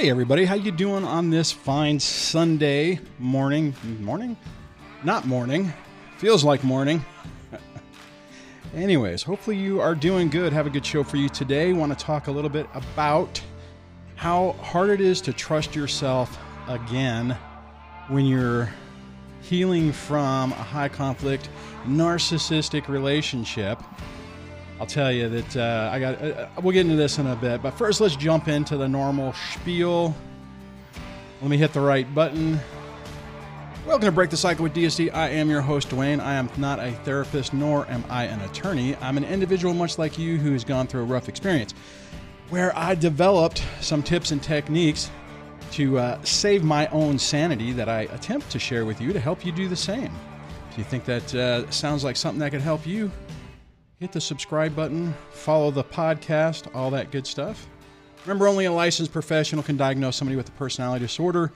Hey everybody, how you doing on this fine Sunday morning? Morning? Not morning. Feels like morning. Anyways, hopefully you are doing good. Have a good show for you today. Want to talk a little bit about how hard it is to trust yourself again when you're healing from a high conflict narcissistic relationship. I'll tell you that uh, I got. Uh, we'll get into this in a bit, but first let's jump into the normal spiel. Let me hit the right button. Welcome to Break the Cycle with DSD. I am your host, Dwayne. I am not a therapist, nor am I an attorney. I'm an individual much like you who has gone through a rough experience where I developed some tips and techniques to uh, save my own sanity that I attempt to share with you to help you do the same. If you think that uh, sounds like something that could help you, hit the subscribe button, follow the podcast, all that good stuff. Remember, only a licensed professional can diagnose somebody with a personality disorder.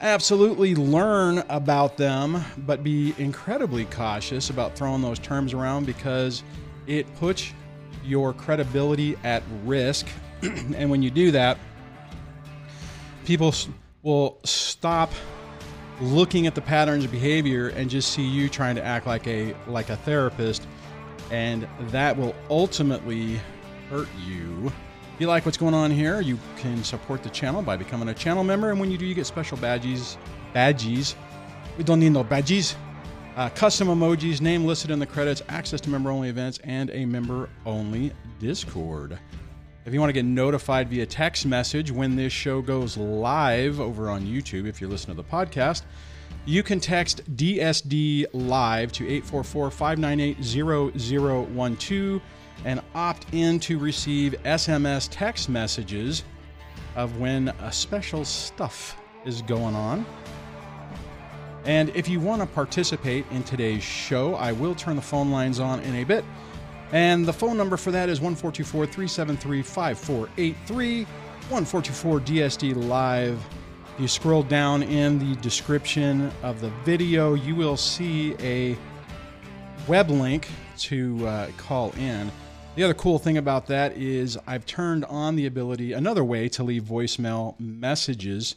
Absolutely learn about them, but be incredibly cautious about throwing those terms around because it puts your credibility at risk. and when you do that, people will stop looking at the patterns of behavior and just see you trying to act like a like a therapist and that will ultimately hurt you. If you like what's going on here, you can support the channel by becoming a channel member, and when you do, you get special badges. Badges. We don't need no badges. Uh, custom emojis, name listed in the credits, access to member only events, and a member only Discord. If you want to get notified via text message when this show goes live over on YouTube, if you're listening to the podcast, you can text DSD live to 844 598 0012 and opt in to receive SMS text messages of when a special stuff is going on. And if you want to participate in today's show, I will turn the phone lines on in a bit. And the phone number for that is 1424 373 5483 1424 DSD Live you scroll down in the description of the video, you will see a web link to uh, call in. The other cool thing about that is I've turned on the ability, another way to leave voicemail messages.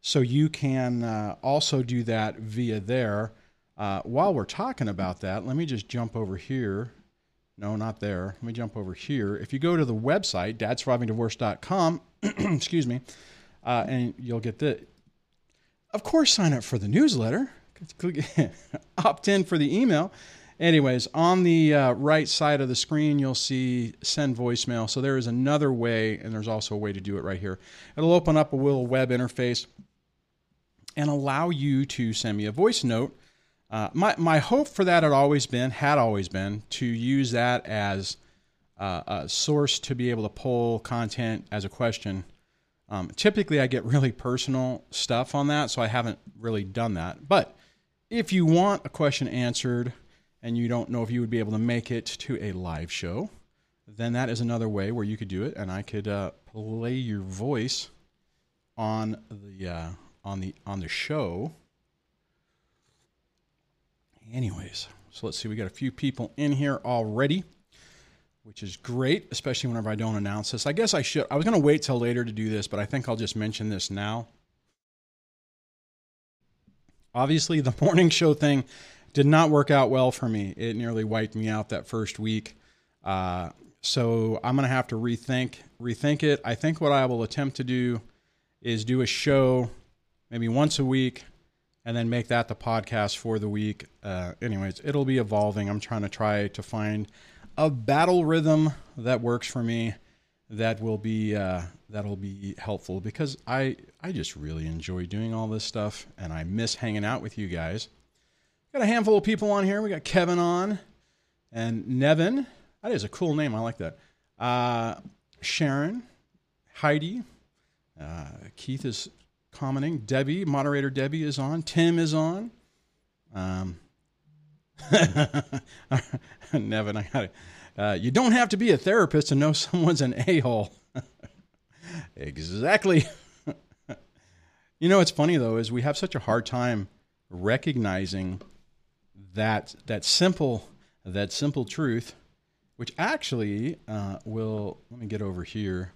So you can uh, also do that via there. Uh, while we're talking about that, let me just jump over here. No, not there. Let me jump over here. If you go to the website, dadsurvivingdivorce.com, excuse me, uh, and you'll get the. Of course, sign up for the newsletter. Opt in for the email. Anyways, on the uh, right side of the screen, you'll see send voicemail. So there is another way, and there's also a way to do it right here. It'll open up a little web interface and allow you to send me a voice note. Uh, my, my hope for that had always been, had always been, to use that as uh, a source to be able to pull content as a question um, typically, I get really personal stuff on that, so I haven't really done that. But if you want a question answered and you don't know if you would be able to make it to a live show, then that is another way where you could do it, and I could uh, play your voice on the uh, on the on the show. Anyways, so let's see. We got a few people in here already which is great, especially whenever I don't announce this. I guess I should. I was going to wait till later to do this, but I think I'll just mention this now. Obviously, the morning show thing did not work out well for me. It nearly wiped me out that first week. Uh, so I'm going to have to rethink rethink it. I think what I will attempt to do is do a show maybe once a week and then make that the podcast for the week. Uh, anyways, it'll be evolving. I'm trying to try to find a battle rhythm that works for me that will be uh, that'll be helpful because I I just really enjoy doing all this stuff and I miss hanging out with you guys. Got a handful of people on here. We got Kevin on and Nevin. That is a cool name. I like that. Uh, Sharon, Heidi, uh, Keith is commenting. Debbie, moderator Debbie is on. Tim is on. Um, Nevin, I got it. Uh, you don't have to be a therapist to know someone's an a hole. exactly. you know, what's funny though is we have such a hard time recognizing that that simple that simple truth, which actually uh, will. Let me get over here.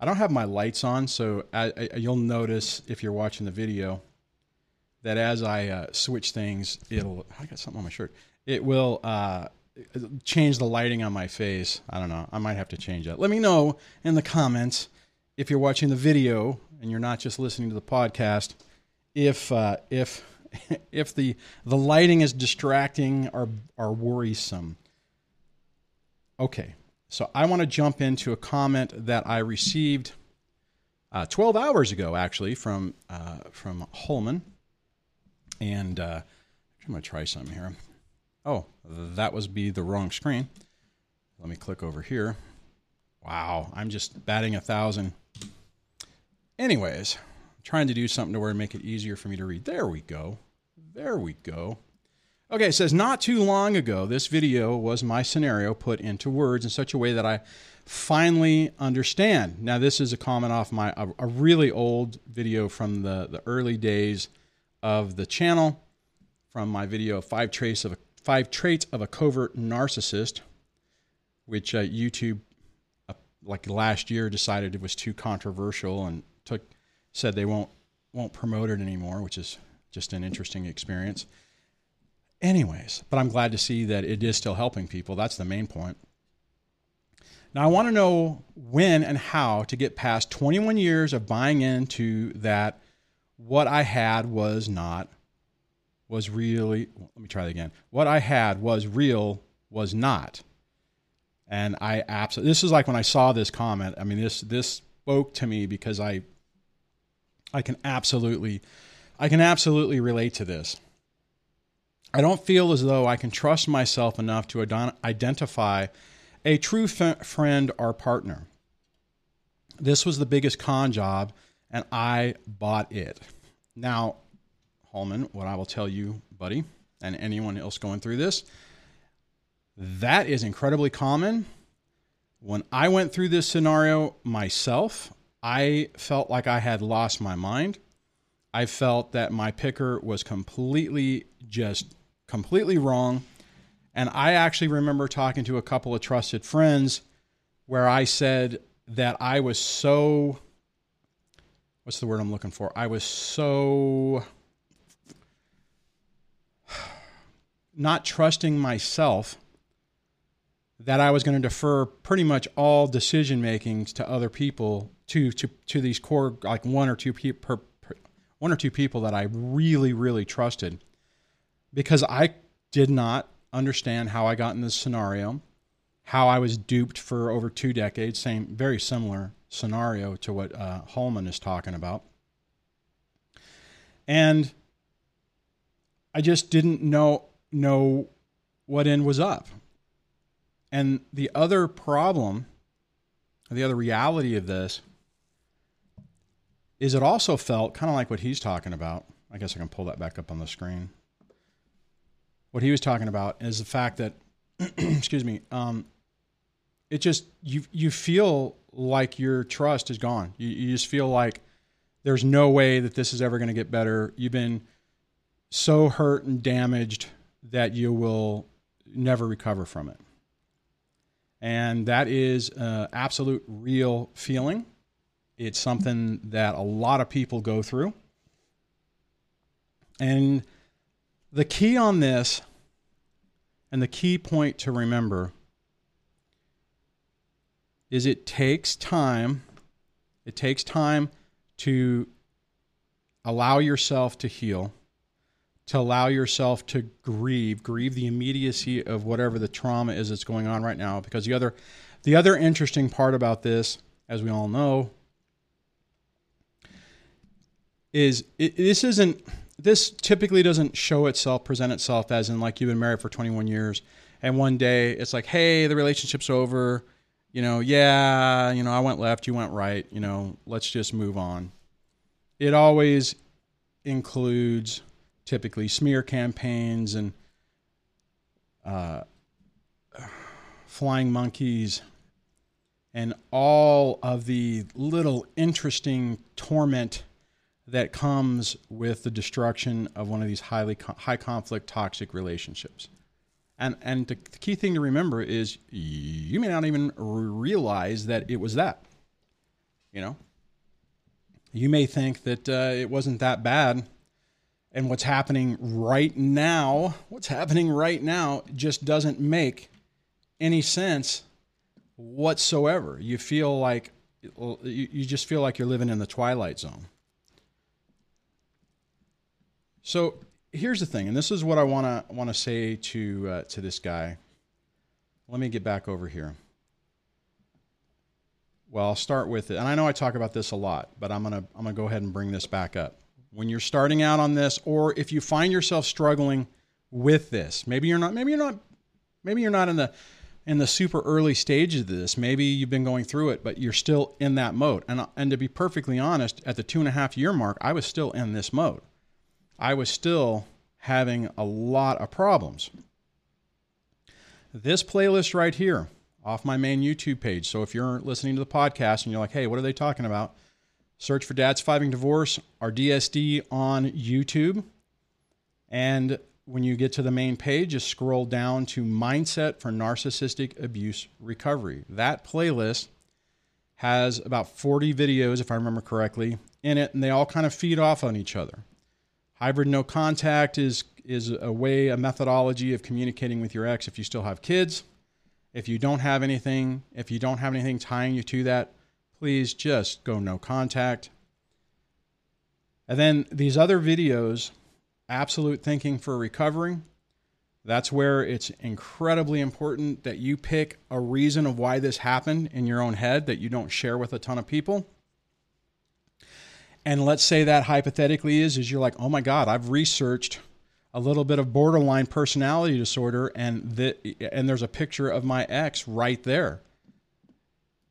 I don't have my lights on, so I, I, you'll notice if you're watching the video that as I uh, switch things, it'll. I got something on my shirt. It will uh, change the lighting on my face. I don't know. I might have to change that. Let me know in the comments if you're watching the video and you're not just listening to the podcast. If uh, if if the the lighting is distracting or or worrisome. Okay, so I want to jump into a comment that I received uh, 12 hours ago, actually, from uh, from Holman, and uh, I'm to try something here. Oh, that was be the wrong screen. Let me click over here. Wow, I'm just batting a thousand. Anyways, trying to do something to where make it easier for me to read. There we go. There we go. Okay, it says not too long ago, this video was my scenario put into words in such a way that I finally understand. Now, this is a comment off my a, a really old video from the, the early days of the channel, from my video five traits of a, five traits of a covert narcissist, which uh, YouTube uh, like last year decided it was too controversial and took said they won't won't promote it anymore, which is just an interesting experience. Anyways, but I'm glad to see that it is still helping people. That's the main point. Now, I want to know when and how to get past 21 years of buying into that what I had was not, was really, let me try that again. What I had was real, was not. And I absolutely, this is like when I saw this comment. I mean, this, this spoke to me because I, I can absolutely, I can absolutely relate to this. I don't feel as though I can trust myself enough to identify a true f- friend or partner. This was the biggest con job, and I bought it. Now, Holman, what I will tell you, buddy, and anyone else going through this, that is incredibly common. When I went through this scenario myself, I felt like I had lost my mind. I felt that my picker was completely just completely wrong. And I actually remember talking to a couple of trusted friends where I said that I was so what's the word I'm looking for? I was so not trusting myself that I was going to defer pretty much all decision makings to other people to to to these core like one or two people one or two people that I really really trusted because I did not understand how I got in this scenario, how I was duped for over two decades, same, very similar scenario to what uh, Holman is talking about. And I just didn't know know what end was up. And the other problem, the other reality of this is it also felt kind of like what he's talking about. I guess I can pull that back up on the screen what he was talking about is the fact that, excuse me, um, it just you you feel like your trust is gone. You, you just feel like there's no way that this is ever going to get better. You've been so hurt and damaged that you will never recover from it. And that is an absolute real feeling. It's something that a lot of people go through. And the key on this, and the key point to remember, is it takes time. It takes time to allow yourself to heal, to allow yourself to grieve, grieve the immediacy of whatever the trauma is that's going on right now. Because the other, the other interesting part about this, as we all know, is it, this isn't this typically doesn't show itself, present itself as in like you've been married for 21 years and one day it's like, hey, the relationship's over. You know, yeah, you know, I went left, you went right. You know, let's just move on. It always includes typically smear campaigns and uh, flying monkeys and all of the little interesting torment that comes with the destruction of one of these highly high conflict toxic relationships. And and the key thing to remember is you may not even realize that it was that. You know, you may think that uh, it wasn't that bad. And what's happening right now, what's happening right now just doesn't make any sense whatsoever. You feel like, you just feel like you're living in the twilight zone. So here's the thing, and this is what I want to want to say to uh, to this guy. Let me get back over here. Well, I'll start with it. And I know I talk about this a lot, but I'm to I'm to go ahead and bring this back up. When you're starting out on this or if you find yourself struggling with this, maybe you're not maybe you're not maybe you're not in the in the super early stages of this. Maybe you've been going through it, but you're still in that mode. And and to be perfectly honest, at the two and a half year mark, I was still in this mode. I was still having a lot of problems. This playlist right here, off my main YouTube page. So if you're listening to the podcast and you're like, hey, what are they talking about? Search for Dad's Surviving Divorce, our DSD on YouTube. And when you get to the main page, just scroll down to Mindset for Narcissistic Abuse Recovery. That playlist has about 40 videos, if I remember correctly, in it, and they all kind of feed off on each other. Hybrid no contact is is a way, a methodology of communicating with your ex if you still have kids. If you don't have anything, if you don't have anything tying you to that, please just go no contact. And then these other videos, Absolute Thinking for Recovering, that's where it's incredibly important that you pick a reason of why this happened in your own head that you don't share with a ton of people. And let's say that hypothetically is is you're like, "Oh my god, I've researched a little bit of borderline personality disorder and the, and there's a picture of my ex right there.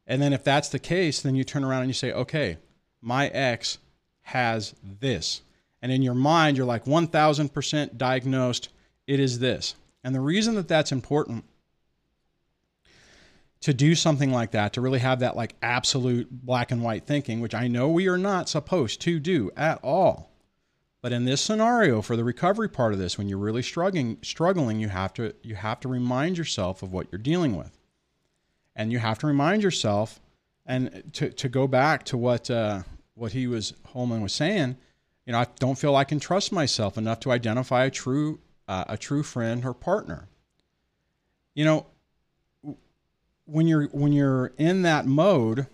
And then if that's the case, then you turn around and you say, okay, my ex has this. And in your mind, you're like 1000% diagnosed, it is this. And the reason that that's important to do something like that, to really have that like absolute black and white thinking, which I know we are not supposed to do at all but in this scenario, for the recovery part of this, when you're really struggling, struggling, you have to you have to remind yourself of what you're dealing with, and you have to remind yourself, and to to go back to what uh, what he was Holman was saying. You know, I don't feel I can trust myself enough to identify a true uh, a true friend or partner. You know, when you're when you're in that mode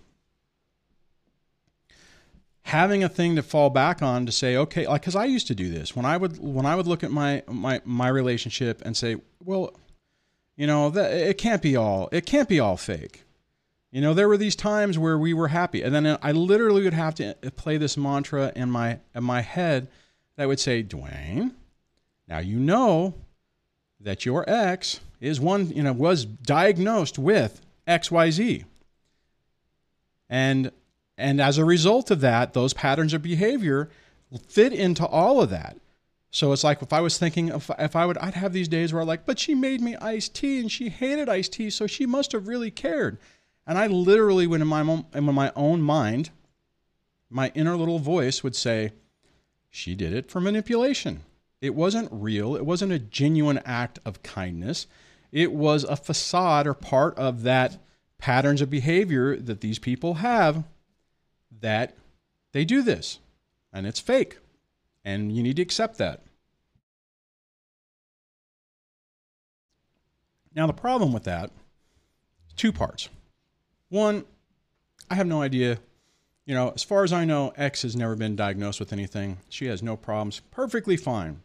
having a thing to fall back on to say okay like because i used to do this when i would when i would look at my my my relationship and say well you know that it can't be all it can't be all fake you know there were these times where we were happy and then i literally would have to uh, play this mantra in my in my head that would say dwayne now you know that your ex is one you know was diagnosed with xyz and and as a result of that, those patterns of behavior fit into all of that. So it's like if I was thinking if, if I would, I'd have these days where I'm like, but she made me iced tea and she hated iced tea, so she must have really cared. And I literally, when in my in my own mind, my inner little voice would say, she did it for manipulation. It wasn't real. It wasn't a genuine act of kindness. It was a facade or part of that patterns of behavior that these people have that they do this and it's fake. And you need to accept that. Now, the problem with that, two parts. One, I have no idea. You know, as far as I know, X has never been diagnosed with anything. She has no problems, perfectly fine.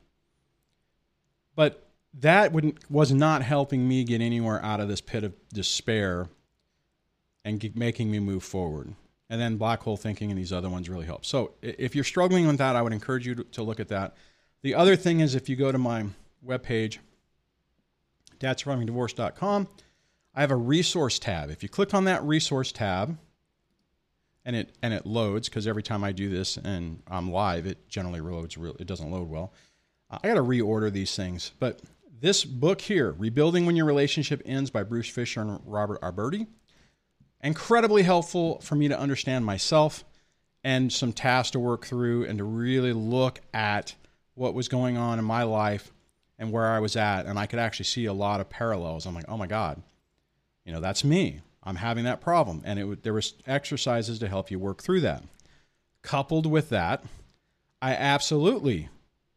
But that was not helping me get anywhere out of this pit of despair and making me move forward and then black hole thinking and these other ones really help. So if you're struggling with that, I would encourage you to, look at that. The other thing is if you go to my webpage, dadsurvivingdivorce.com, I have a resource tab. If you click on that resource tab, and it and it loads because every time I do this and I'm live, it generally loads. Real, it doesn't load well. I got to reorder these things. But this book here, "Rebuilding When Your Relationship Ends" by Bruce Fisher and Robert Alberti, incredibly helpful for me to understand myself and some tasks to work through and to really look at what was going on in my life and where I was at. And I could actually see a lot of parallels. I'm like, oh my God, you know, that's me. I'm having that problem, and it there was exercises to help you work through that. Coupled with that, I absolutely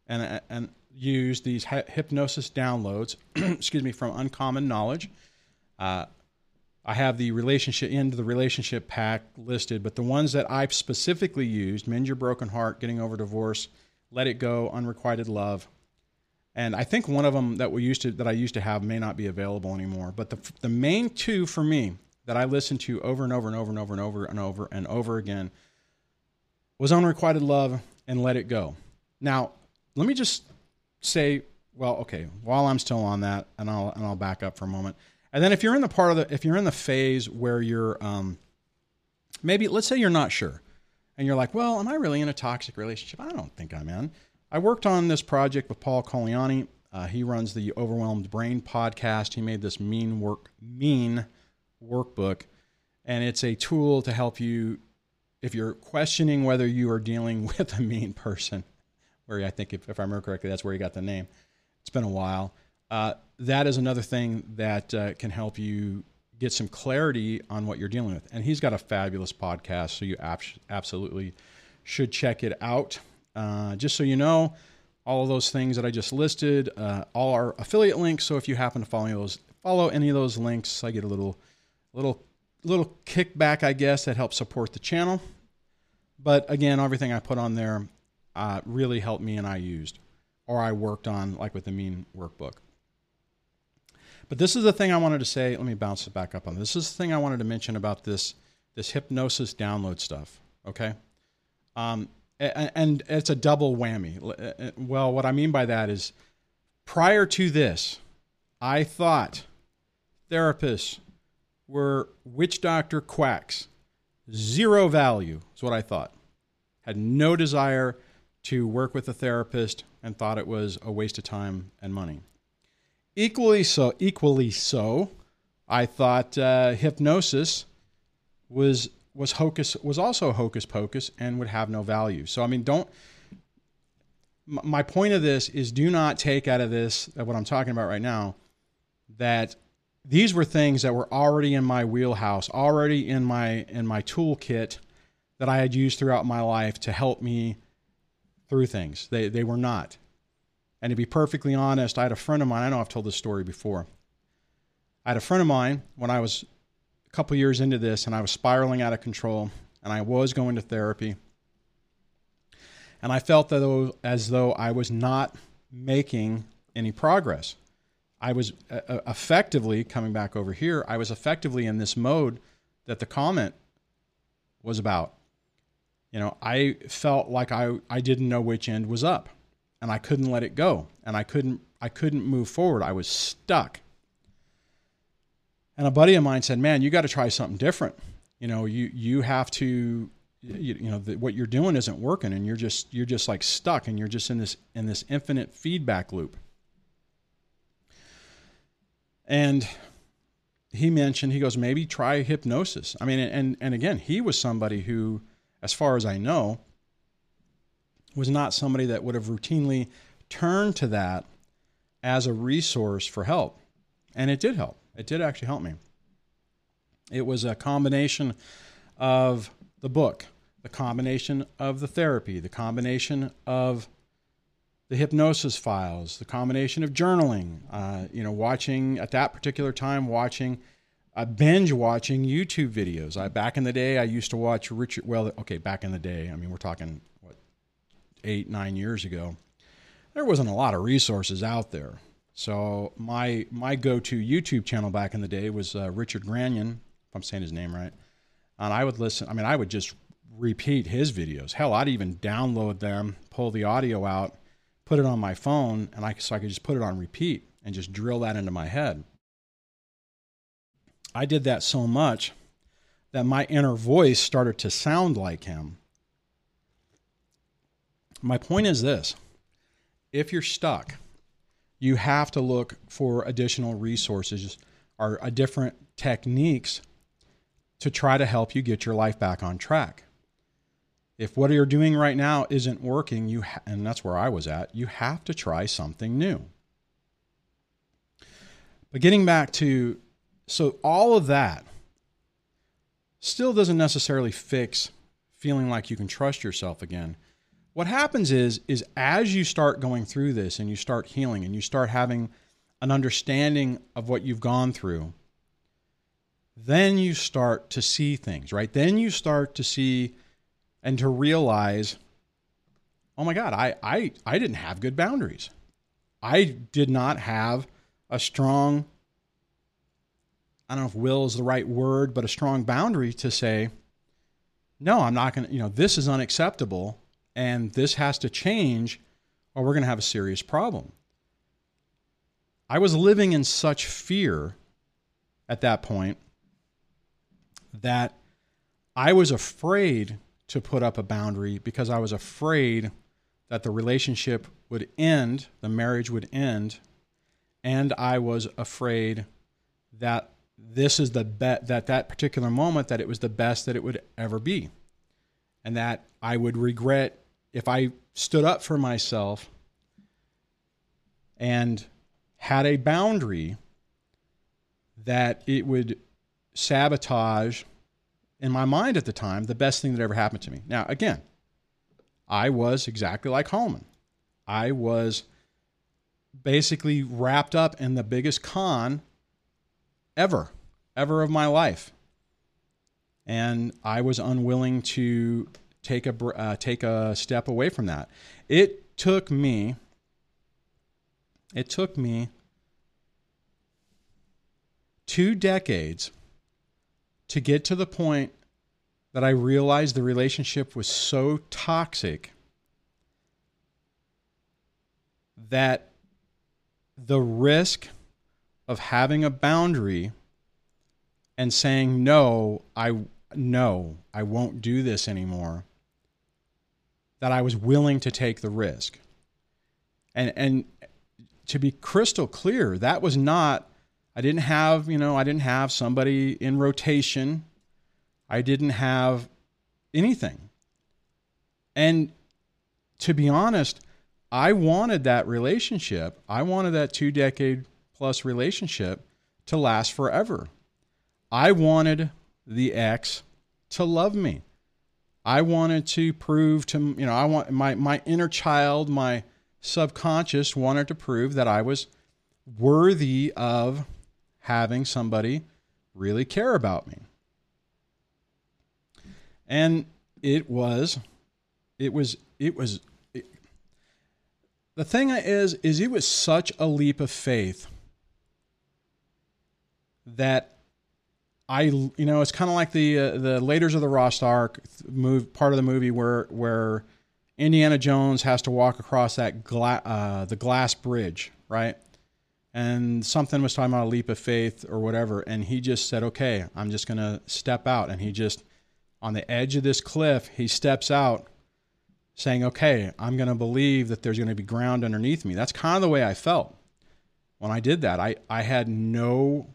and and use these hypnosis downloads, excuse me, from Uncommon Knowledge. Uh, I have the relationship into the relationship pack listed, but the ones that I've specifically used: Mend Your Broken Heart, Getting Over Divorce, Let It Go, Unrequited Love, and I think one of them that we used to that I used to have may not be available anymore. But the the main two for me that I listened to over and over and over and over and over and over and over again was Unrequited Love and Let It Go. Now, let me just say, well, okay, while I'm still on that, and I'll and I'll back up for a moment. And then if you're in the part of the if you're in the phase where you're um, maybe let's say you're not sure, and you're like, well, am I really in a toxic relationship? I don't think I'm in. I worked on this project with Paul Colaianni. Uh, he runs the Overwhelmed Brain podcast. He made this mean work mean workbook, and it's a tool to help you if you're questioning whether you are dealing with a mean person where I think, if, if I remember correctly, that's where he got the name. It's been a while. Uh, that is another thing that uh, can help you get some clarity on what you're dealing with. And he's got a fabulous podcast, so you ab- absolutely should check it out. Uh, just so you know, all of those things that I just listed, uh, all are affiliate links. So if you happen to follow those, follow any of those links, I get a little, little, little kickback, I guess, that helps support the channel. But again, everything I put on there uh, really helped me and I used, or I worked on, like with the Mean Workbook. But this is the thing I wanted to say. Let me bounce it back up on this. This is the thing I wanted to mention about this this hypnosis download stuff. Okay, um, and, and it's a double whammy. Uh, uh, well, what I mean by that is, prior to this, I thought therapists were witch doctor quacks. Zero value is what I thought. Had no desire to work with a therapist and thought it was a waste of time and money. Equally so, equally so, I thought uh, hypnosis was was hocus was also hocus pocus and would have no value. So I mean, don't. My point of this is, do not take out of this what I'm talking about right now that these were things that were already in my wheelhouse, already in my in my toolkit that I had used throughout my life to help me through things. They, they were not. And to be perfectly honest, I had a friend of mine, I know I've told this story before. I had a friend of mine when I was a couple years into this and I was spiraling out of control and I was going to therapy. And I felt that as though I was not making any progress. I was uh, uh effectively coming back over here, I was effectively in this mode that the comment was about you know, I felt like I, I didn't know which end was up and I couldn't let it go and I couldn't I couldn't move forward. I was stuck. And a buddy of mine said, "Man, you got to try something different. You know, you you have to you, you know the, what you're doing isn't working and you're just you're just like stuck and you're just in this in this infinite feedback loop." And he mentioned he goes, "Maybe try hypnosis." I mean, and and again, he was somebody who as far as I know, was not somebody that would have routinely turned to that as a resource for help. And it did help. It did actually help me. It was a combination of the book, the combination of the therapy, the combination of the hypnosis files, the combination of journaling, uh, you know, watching at that particular time, watching uh, binge watching YouTube videos. I back in the day, I used to watch Richard. Well, okay, back in the day, I mean, we're talking eight, nine years ago. There wasn't a lot of resources out there. So my my go-to YouTube channel back in the day was uh, Richard Grannon, if I'm saying his name right. And I would listen. I mean, I would just repeat his videos. Hell, I'd even download them, pull the audio out, put it on my phone, and I so I could just put it on repeat and just drill that into my head. I did that so much that my inner voice started to sound like him. My point is this if you're stuck, you have to look for additional resources or uh, different techniques to try to help you get your life back on track. If what you're doing right now isn't working, you ha- and that's where I was at, you have to try something new. But getting back to so all of that still doesn't necessarily fix feeling like you can trust yourself again. What happens is is as you start going through this and you start healing and you start having an understanding of what you've gone through, then you start to see things, right? Then you start to see and to realize, oh my God, I, I, I didn't have good boundaries. I did not have a strong, I don't know if will is the right word, but a strong boundary to say, no, I'm not going to, you know, this is unacceptable and this has to change or we're going to have a serious problem. I was living in such fear at that point that I was afraid to put up a boundary because I was afraid that the relationship would end, the marriage would end, and I was afraid that this is the bet that that particular moment that it was the best that it would ever be. And that I would regret if I stood up for myself and had a boundary that it would sabotage in my mind at the time the best thing that ever happened to me. Now, again, I was exactly like Holman. I was basically wrapped up in the biggest con ever, ever of my life. And I was unwilling to take a uh, take a step away from that. It took me it took me two decades to get to the point that I realized the relationship was so toxic that the risk of having a boundary and saying no, I no, I won't do this anymore. That I was willing to take the risk. And and to be crystal clear, that was not I didn't have, you know, I didn't have somebody in rotation. I didn't have anything. And to be honest, I wanted that relationship. I wanted that two decade plus relationship to last forever. I wanted the ex to love me. I wanted to prove to, you know, I want my, my inner child, my subconscious wanted to prove that I was worthy of having somebody really care about me. And it was, it was, it was, the thing is, is it was such a leap of faith that I, you know, it's kind of like the uh, the Raiders of the Lost Ark move part of the movie where where Indiana Jones has to walk across that gla- uh, the glass bridge, right? and something was talking about a leap of faith or whatever and he just said okay i'm just to step out. And he just on the edge of this cliff he steps out saying okay i'm to believe that there's to be ground underneath me. That's kind of the way i felt when i did that. I, I had no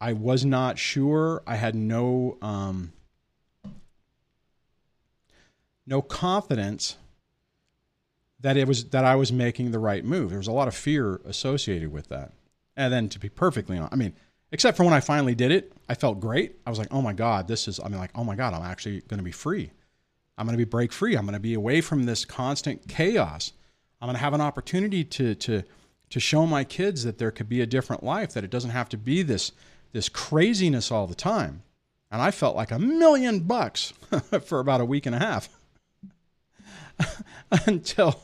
i was not sure i had no um, no confidence that it was that I was making the right move. There was a lot of fear associated with that. And then to be perfectly honest, I mean, except for when I finally did it, I felt great. I was like, "Oh my god, this is I mean like, "Oh my god, I'm actually going to be free. I'm going to be break free. I'm going to be away from this constant chaos. I'm going to have an opportunity to to to show my kids that there could be a different life, that it doesn't have to be this this craziness all the time." And I felt like a million bucks for about a week and a half. until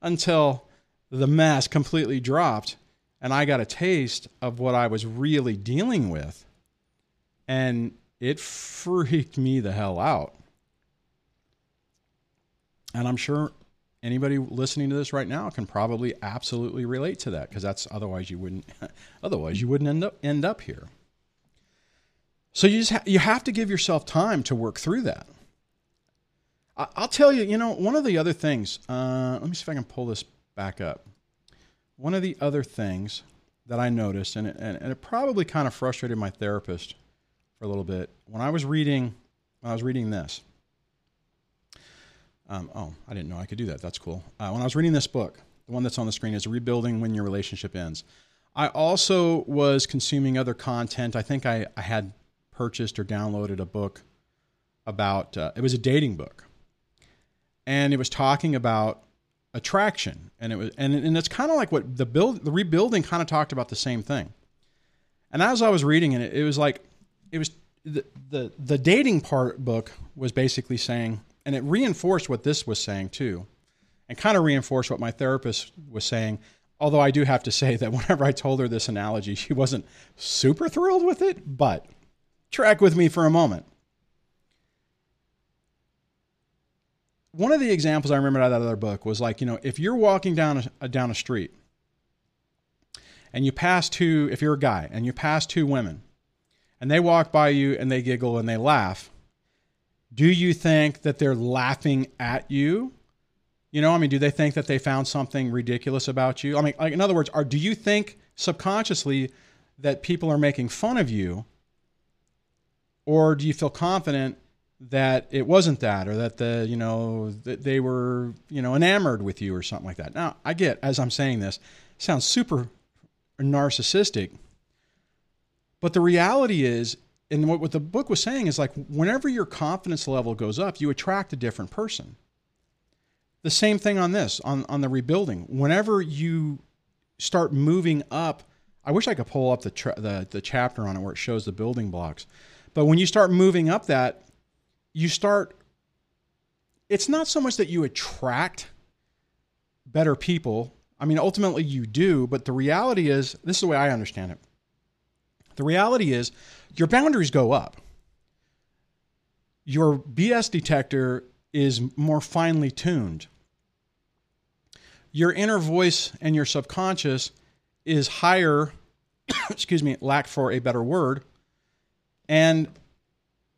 until the mask completely dropped and I got a taste of what I was really dealing with. And it freaked me the hell out. And I'm sure anybody listening to this right now can probably absolutely relate to that because that's otherwise you wouldn't otherwise you wouldn't end up end up here. So you just ha- you have to give yourself time to work through that. I'll tell you, you know, one of the other things, uh, let me see if I can pull this back up. One of the other things that I noticed, and it, and, and it probably kind of frustrated my therapist for a little bit, when I was reading, when I was reading this. Um, oh, I didn't know I could do that. That's cool. Uh, when I was reading this book, the one that's on the screen is Rebuilding When Your Relationship Ends. I also was consuming other content. I think I, I had purchased or downloaded a book about uh, it was a dating book, and it was talking about attraction, and it was and and it's kind of like what the build the rebuilding kind of talked about the same thing. And as I was reading it, it was like it was the the the dating part book was basically saying, and it reinforced what this was saying too, and kind of reinforced what my therapist was saying. Although I do have to say that whenever I told her this analogy, she wasn't super thrilled with it, but track with me for a moment. One of the examples I remember out of that other book was like, you know, if you're walking down a, down a street and you pass two, if you're a guy and you pass two women and they walk by you and they giggle and they laugh, do you think that they're laughing at you? You know, I mean, do they think that they found something ridiculous about you? I mean, like in other words, are do you think subconsciously that people are making fun of you or do you feel confident that it wasn't that or that the you know that they were you know enamored with you or something like that? Now i get as i'm saying this sounds super narcissistic but the reality is and what, what the book was saying is like whenever your confidence level goes up you attract a different person. The same thing on this on, on the rebuilding. Whenever you start moving up i wish i could pull up the, tra- the, the chapter on it where it shows the building blocks but when you start moving up that, you start, it's not so much that you attract better people. I mean, ultimately you do, but the reality is this is the way I understand it. The reality is your boundaries go up. Your BS detector is more finely tuned. Your inner voice and your subconscious is higher, excuse me, lack for a better word, and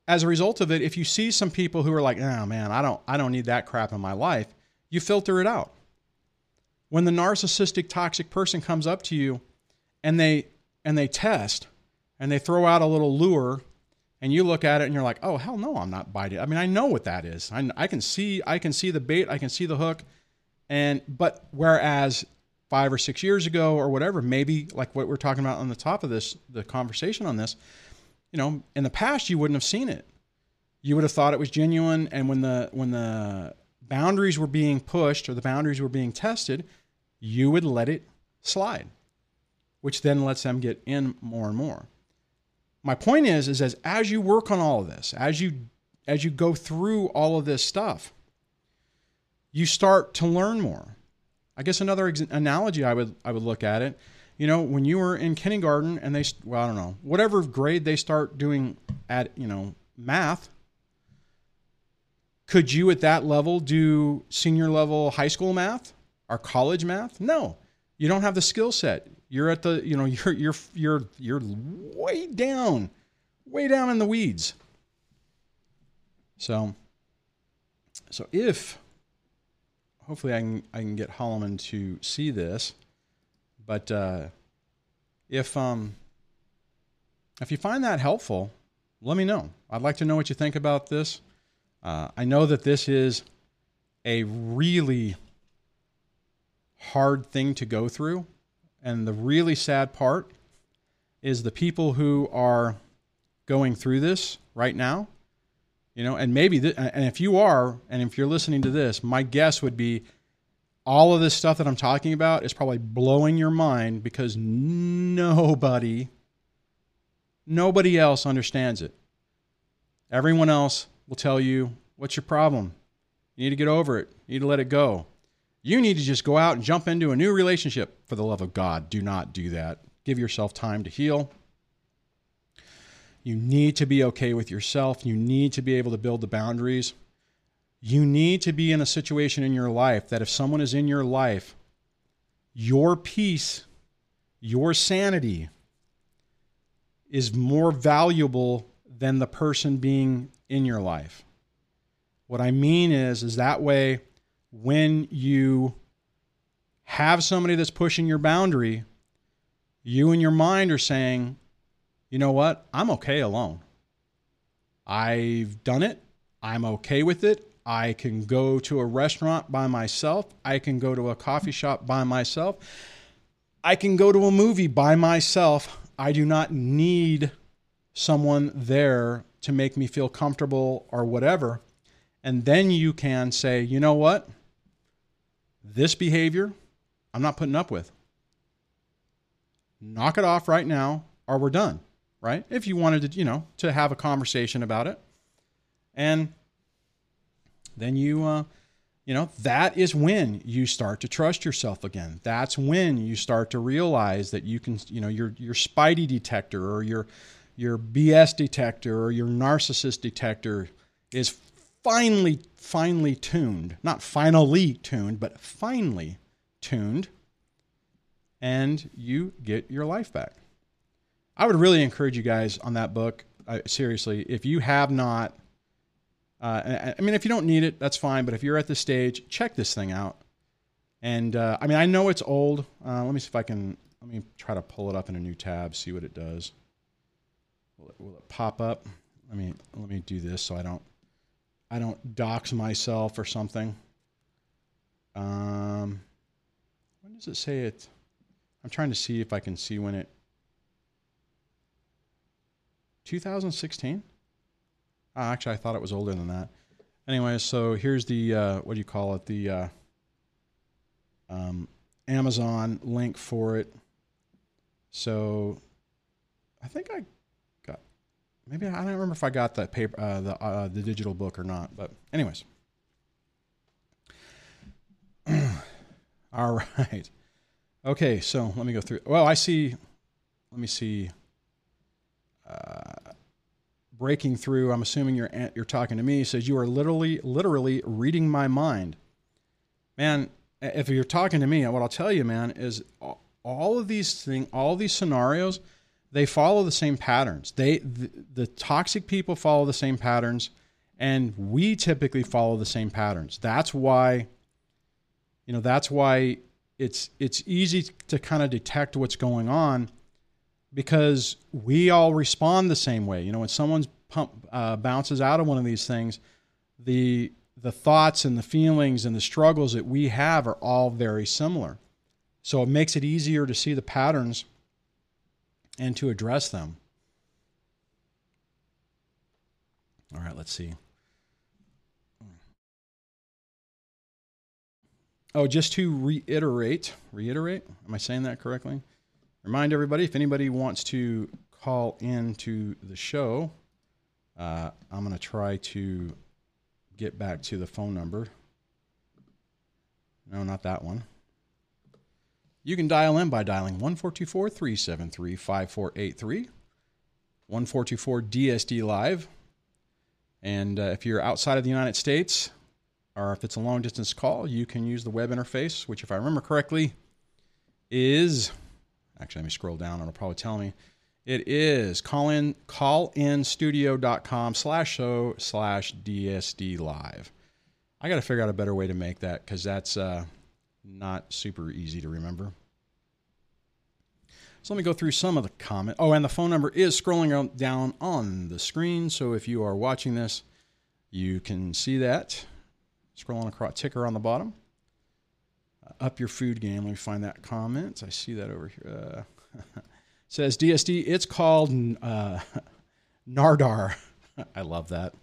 as a result of it, if you see some people who are like, "Oh man, I don't I don't need that crap in my life," you filter it out. When the narcissistic toxic person comes up to you and they and they test and they throw out a little lure and you look at it and you're like, "Oh, hell no, I'm not biting." I mean, I know what that is. I, I can see I can see the bait, I can see the hook. And but whereas 5 or 6 years ago or whatever, maybe like what we're talking about on the top of this the conversation on this, you know, in the past you wouldn't have seen it. You would have thought it was genuine, and when the when the boundaries were being pushed or the boundaries were being tested, you would let it slide, which then lets them get in more and more. My point is, is as as you work on all of this, as you as you go through all of this stuff, you start to learn more. I guess another ex- analogy I would I would look at it you know, when you were in kindergarten and they, well, I don't know, whatever grade they start doing at, you know, math, could you at that level do senior level high school math or college math? No, you don't have the skill set. You're at the, you know, you're, you're, you're, you're way down, way down in the weeds. So, so if, hopefully I can, I can get Holloman to see this but uh, if um, if you find that helpful, let me know. I'd like to know what you think about this. Uh, I know that this is a really hard thing to go through. And the really sad part is the people who are going through this right now, you know, and maybe, th- and if you are, and if you're listening to this, my guess would be all of this stuff that I'm talking about is probably blowing your mind because nobody, nobody else understands it. Everyone else will tell you, what's your problem? You need to get over it. You need to let it go. You need to just go out and jump into a new relationship. For the love of God, do not do that. Give yourself time to heal. You need to be okay with yourself. You need to be able to build the boundaries you need to be in a situation in your life that if someone is in your life, your peace, your sanity is more valuable than the person being in your life. What I mean is is that way when you have somebody that's pushing your boundary, you and your mind are saying, "You know what? I'm okay alone. I've done it. I'm okay with it. I can go to a restaurant by myself. I can go to a coffee shop by myself. I can go to a movie by myself. I do not need someone there to make me feel comfortable or whatever. And then you can say, you know what? This behavior, I'm not putting up with. Knock it off right now, or we're done, right? If you wanted to, you know, to have a conversation about it. And then you, uh, you know, that is when you start to trust yourself again. That's when you start to realize that you can, you know, your your spidey detector or your your BS detector or your narcissist detector is finely finely tuned, not finally tuned, but finely tuned and you get your life back. I would really encourage you guys on that book. Uh, seriously, if you have not uh, I mean, if you don't need it, that's fine. But if you're at this stage, check this thing out. And uh, I mean, I know it's old. Uh, let me see if I can. Let me try to pull it up in a new tab, see what it does. Will it, will it pop up? Let me let me do this so I don't I don't dox myself or something. Um, when does it say it? I'm trying to see if I can see when it. 2016. Oh, actually, I thought it was older than that. Anyway, so here's the uh, what do you call it? The uh, um, Amazon link for it. So I think I got maybe I don't remember if I got the paper uh, the uh, the digital book or not. But anyways, all right. Okay, so let me go through. Well, I see. Let me see. Uh, breaking through. I'm assuming you're you're talking to me. Says you are literally literally reading my mind, man. If you're talking to me, what I'll tell you, man, is all of these things, all these scenarios, they follow the same patterns. They the, the toxic people follow the same patterns, and we typically follow the same patterns. That's why, you know, that's why it's it's easy to kind of detect what's going on because we all respond the same way. You know, when someone's pump uh, bounces out of one of these things, the the thoughts and the feelings and the struggles that we have are all very similar. So it makes it easier to see the patterns and to address them. All right, let's see. Oh, just to reiterate, reiterate, am I saying that correctly? Remind everybody if anybody wants to call in to the show, uh, I'm going to try to get back to the phone number. No, not that one. You can dial in by dialing 1424 373 5483, 1424 DSD Live. And uh, if you're outside of the United States, or if it's a long distance call, you can use the web interface, which, if I remember correctly, is actually, let me scroll down, it'll probably tell me it is callin callinstudio.com slash show slash DSD live. I got to figure out a better way to make that because that's uh, not super easy to remember. So let me go through some of the comment. Oh, and the phone number is scrolling down on the screen. So if you are watching this, you can see that scrolling across ticker on the bottom. Uh, up your food game. Let me find that comment. I see that over here. Uh, Says DSD, it's called uh, Nardar. I love that.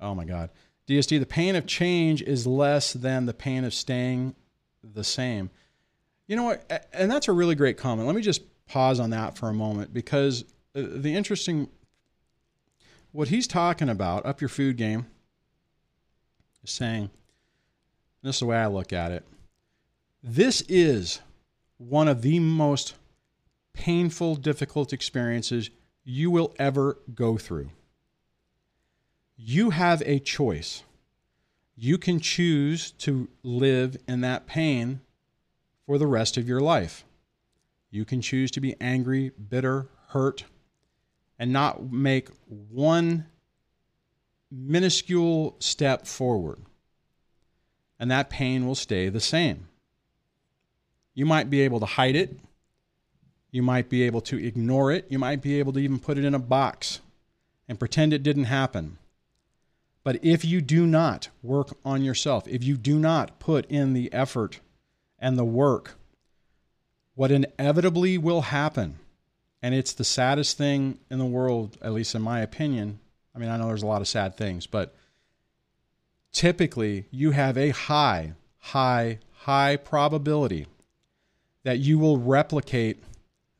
Oh my God. DSD, the pain of change is less than the pain of staying the same. You know what? And that's a really great comment. Let me just pause on that for a moment because uh, the interesting, what he's talking about, up your food game, is saying, this is the way I look at it. This is one of the most painful, difficult experiences you will ever go through. You have a choice. You can choose to live in that pain for the rest of your life. You can choose to be angry, bitter, hurt, and not make one minuscule step forward. And that pain will stay the same. You might be able to hide it. You might be able to ignore it. You might be able to even put it in a box and pretend it didn't happen. But if you do not work on yourself, if you do not put in the effort and the work, what inevitably will happen, And it's the saddest thing in the world, at least in my opinion. I mean, I know there's a lot of sad things, but typically you have a high, high, high probability that you will replicate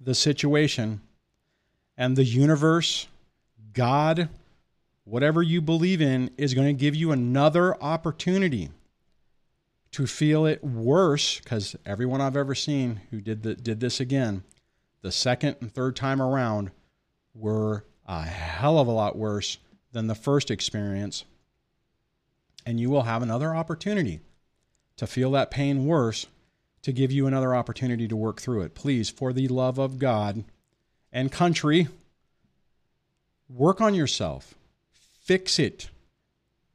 the situation and the universe, God, whatever you believe in, is going to give you another opportunity to feel it worse because everyone I've ever seen who did the, did this again, the second and third time around were a hell of a lot worse than the first experience. And you will have another opportunity to feel that pain worse to give you another opportunity to work through it. Please, for the love of God and country, work on yourself, fix it,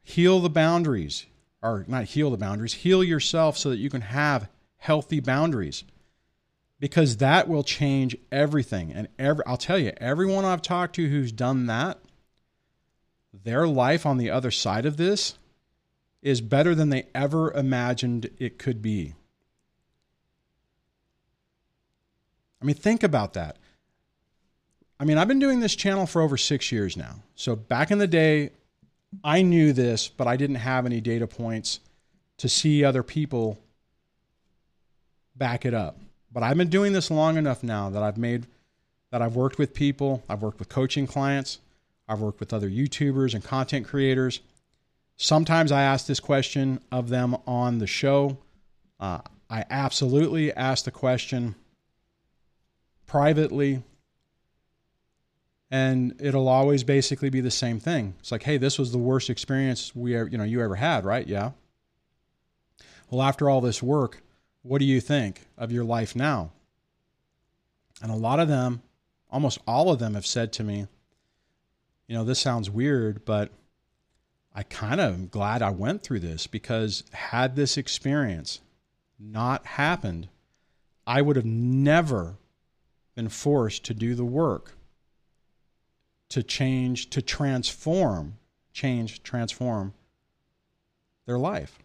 heal the boundaries, or not heal the boundaries, heal yourself so that you can have healthy boundaries. Because that will change everything. And every I'll tell you, everyone I've talked to who's done that, their life on the other side of this is better than they ever imagined it could be. I mean, think about that. I mean, I've been doing this channel for over six years now. So back in the day, I knew this, but I didn't have any data points to see other people back it up. But I've been doing this long enough now that I've made that I've worked with people, I've worked with coaching clients, I've worked with other YouTubers and content creators. Sometimes I ask this question of them on the show. Uh, I absolutely ask the question privately and it'll always basically be the same thing. It's like, hey, this was the worst experience we ever, you know you ever had, right? Yeah. Well, after all this work, what do you think of your life now? And a lot of them, almost all of them, have said to me, you know, this sounds weird, but I kind of am glad I went through this because had this experience not happened, I would have never been forced to do the work to change, to transform, change, transform their life.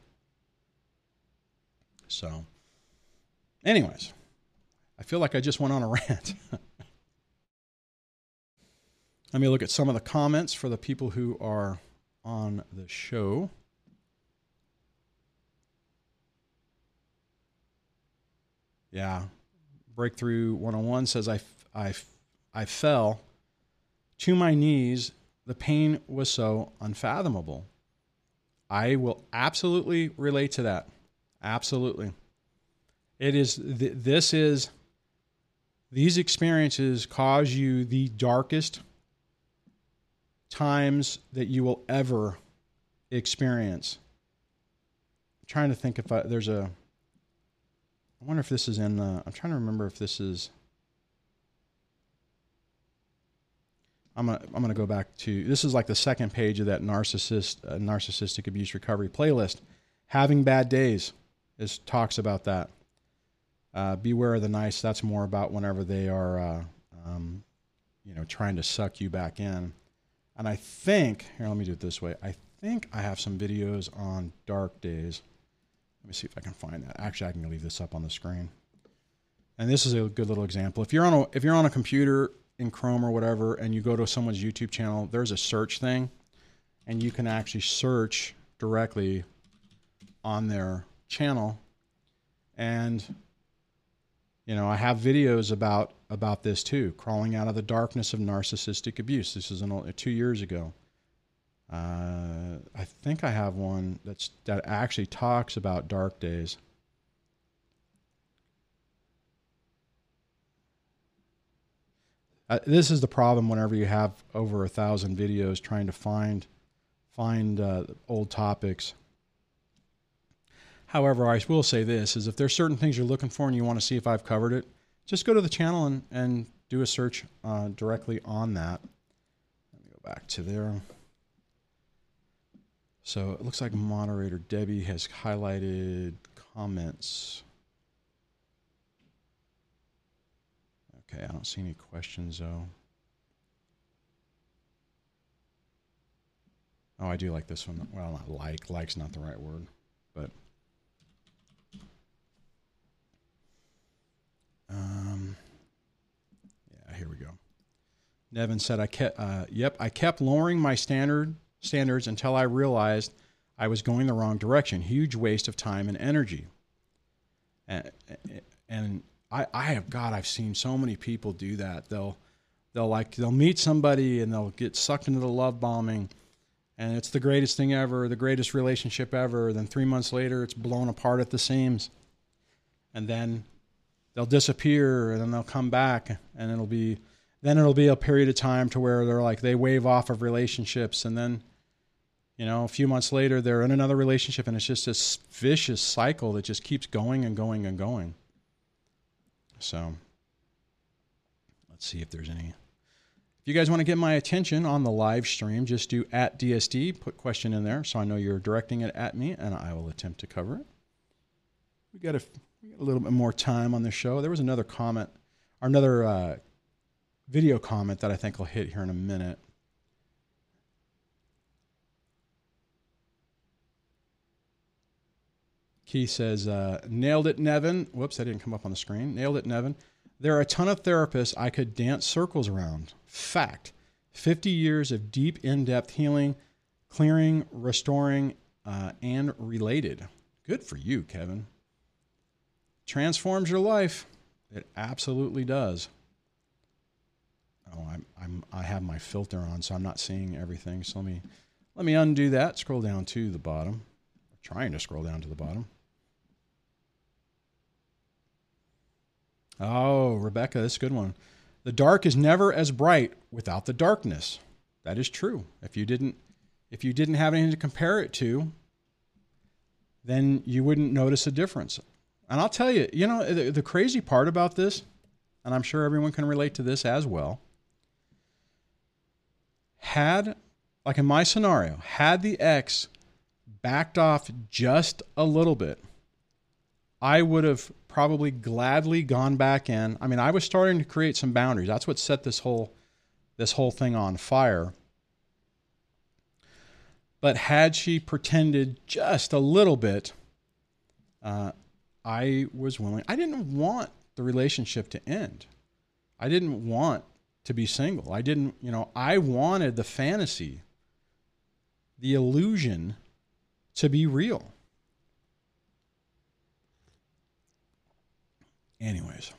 So, anyways, I feel like I just went on a rant. Let me look at some of the comments for the people who are on the show. Yeah. Breakthrough 101 says I, I, I fell to my knees, the pain was so unfathomable. I will absolutely relate to that. Absolutely. It is, th- this is, these experiences cause you the darkest times that you will ever experience. I'm trying to think if I, there's a, I wonder if this is in the, I'm trying to remember if this is, I'm gonna I'm gonna go back to this is like the second page of that narcissist uh, narcissistic abuse recovery playlist. Having bad days is talks about that. Uh, beware of the nice. That's more about whenever they are, uh, um, you know, trying to suck you back in. And I think here, let me do it this way. I think I have some videos on dark days. Let me see if I can find that. Actually, I can leave this up on the screen. And this is a good little example. If you're on a if you're on a computer in Chrome or whatever, and you go to someone's YouTube channel, there's a search thing, and you can actually search directly on their channel. And you know, I have videos about about this too, crawling out of the darkness of narcissistic abuse. This is an, two years ago. Uh, I think I have one that's that actually talks about dark days. uh, this is the problem whenever you have over a thousand videos trying to find find uh, old topics. However, I will say this: is if there's certain things you're looking for and you want to see if I've covered it, just go to the channel and, and do a search uh, directly on that. Let me go back to there. So it looks like moderator Debbie has highlighted comments. Okay, I don't see any questions though. Oh, I do like this one. Well, not like. Like's not the right word, but. Um, yeah, here we go. Nevin said, "I kept, uh, yep, I kept lowering my standard standards until I realized I was going the wrong direction. Huge waste of time and energy." And, and I, I have God, I've seen so many people do that. They'll, they'll like, they'll meet somebody and they'll get sucked into the love bombing, and it's the greatest thing ever, the greatest relationship ever. Then three months later, it's blown apart at the seams, and then they'll disappear, and then they'll come back, and it'll be then it'll be a period of time to where they're like they wave off of relationships. And then you know a few months later they're in another relationship and it's just this vicious cycle that just keeps going and going and going. So let's see if there's any. If you guys want to get my attention on the live stream just do at dsd put question in there so i know you're directing it at me and i will attempt to cover it. We got a, we got a little bit more time on the show. There was another comment or another uh, video comment that I think I'll hit here in a minute. Key says, uh, nailed it, Nevin. Whoops, that didn't come up on the screen. Nailed it, Nevin. There are a ton of therapists I could dance circles around. Fact 50 years of deep, in depth healing, clearing, restoring, uh, and related. Good for you, Kevin. Transforms your life. It absolutely does oh, I'm, I'm, I have my filter on, so I'm not seeing everything. So let me, let me undo that. Scroll down to the bottom. I'm trying to scroll down to the bottom. Oh, Rebecca, that's a good one. The dark is never as bright without the darkness. That is true. If you didn't, if you didn't have anything to compare it to, then you wouldn't notice a difference. And I'll tell you, you know, the, the crazy part about this, and I'm sure everyone can relate to this as well, had, like in my scenario, had the ex backed off just a little bit, I would have probably gladly gone back in. I mean, I was starting to create some boundaries. That's what set this whole this whole thing on fire. But had she pretended just a little bit, uh, I was willing. I didn't want the relationship to end. I didn't want to be single. I didn't, you know, I wanted the fantasy, the illusion to be real. Anyways.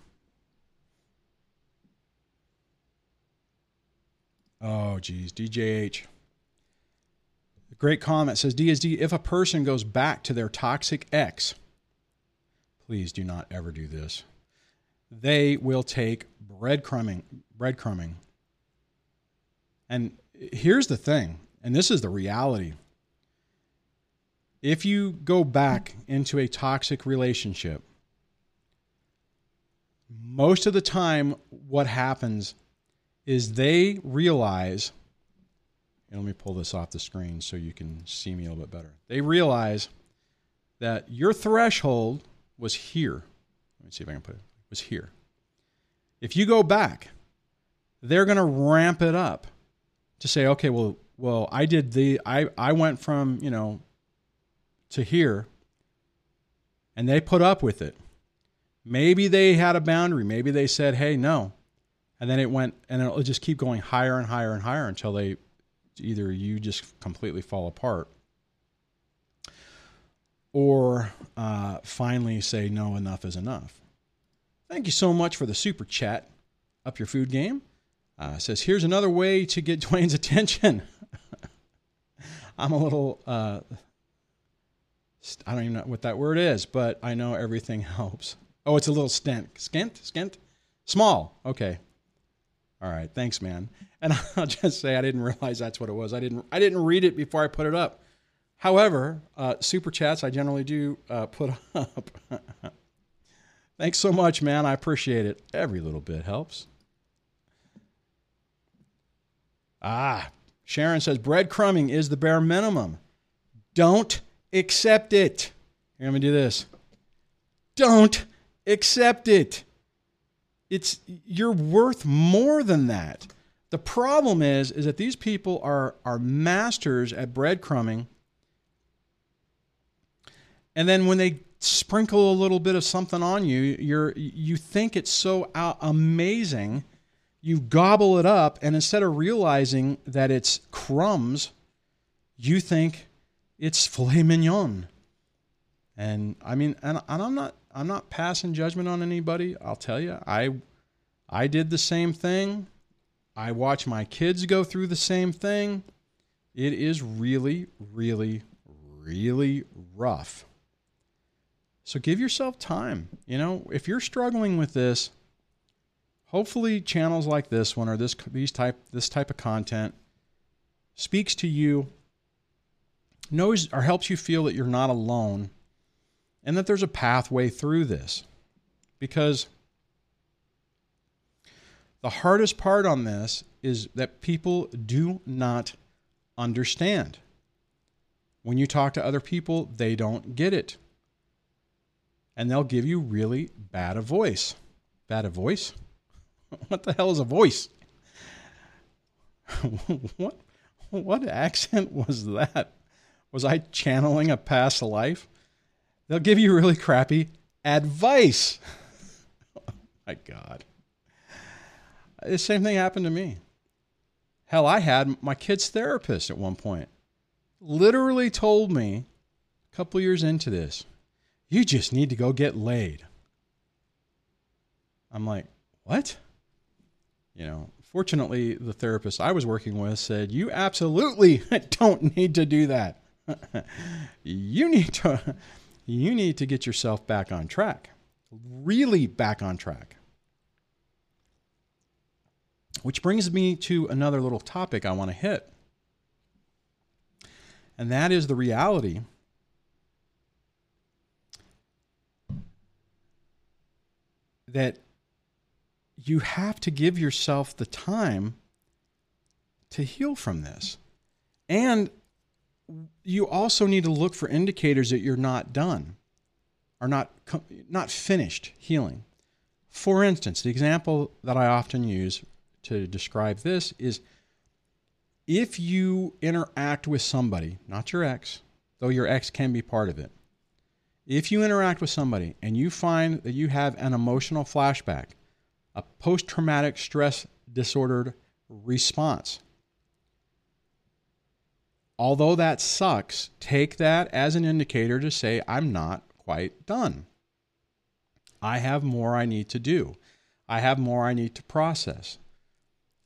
Oh, geez. DJH. Great comment says DSD if a person goes back to their toxic ex, please do not ever do this. They will take breadcrumbing, breadcrumbing. And here's the thing, and this is the reality. If you go back into a toxic relationship, most of the time, what happens is they realize, and let me pull this off the screen so you can see me a little bit better. They realize that your threshold was here. Let me see if I can put it, was here. If you go back, they're going to ramp it up to say, okay, well, well, I did the, I, I went from, you know, to here and they put up with it. Maybe they had a boundary. Maybe they said, hey, no. And then it went, and it'll just keep going higher and higher and higher until they either you just completely fall apart or uh, finally say, no, enough is enough. Thank you so much for the super chat. Up your food game. Uh, says, here's another way to get Dwayne's attention. I'm a little, uh, I don't even know what that word is, but I know everything helps. Oh, it's a little stent. Skint? Skint? Small. Okay. All right. Thanks, man. And I'll just say I didn't realize that's what it was. I didn't. I didn't read it before I put it up. However, uh, super chats I generally do uh, put up. Thanks so much, man. I appreciate it. Every little bit helps. Ah, Sharon says breadcrumbing is the bare minimum. Don't accept it. Here, let me do this. Don't accept it. It's you're worth more than that. The problem is is that these people are are masters at breadcrumbing. And then when they sprinkle a little bit of something on you, you're you think it's so amazing you gobble it up, and instead of realizing that it's crumbs, you think it's filet mignon. And I mean, and, and I'm not I'm not passing judgment on anybody. I'll tell you, I I did the same thing. I watch my kids go through the same thing. It is really, really, really rough. So give yourself time. You know, if you're struggling with this, hopefully channels like this one or this these type this type of content speaks to you knows or helps you feel that you're not alone and that there's a pathway through this. Because the hardest part on this is that people do not understand. When you talk to other people, they don't get it. And they'll give you really bad a voice. Bad a voice? what the hell is a voice? what what accent was that? Was I channeling a past life? They'll give you really crappy advice. oh my God. The same thing happened to me. Hell, I had my kid's therapist at one point literally told me a couple years into this, you just need to go get laid. I'm like, what? You know, fortunately, the therapist I was working with said, you absolutely don't need to do that. you need to you need to get yourself back on track. Really back on track. Which brings me to another little topic I want to hit. And that is the reality that you have to give yourself the time to heal from this. And you also need to look for indicators that you're not done, are not not finished healing. For instance, the example that I often use to describe this is if you interact with somebody, not your ex, though your ex can be part of it. If you interact with somebody and you find that you have an emotional flashback, a post traumatic stress disordered response, although that sucks, take that as an indicator to say, I'm not quite done. I have more I need to do. I have more I need to process.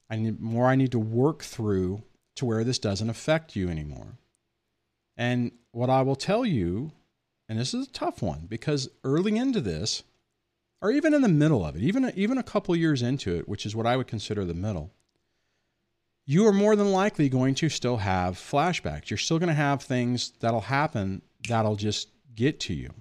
I need more I need to work through to where this doesn't affect you anymore. And what I will tell you, and this is a tough one because early into this, or even in the middle of it, even even a couple years into it, which is what I would consider the middle, you are more than likely going to still have flashbacks. You're still going to have things that'll happen that'll just get to you.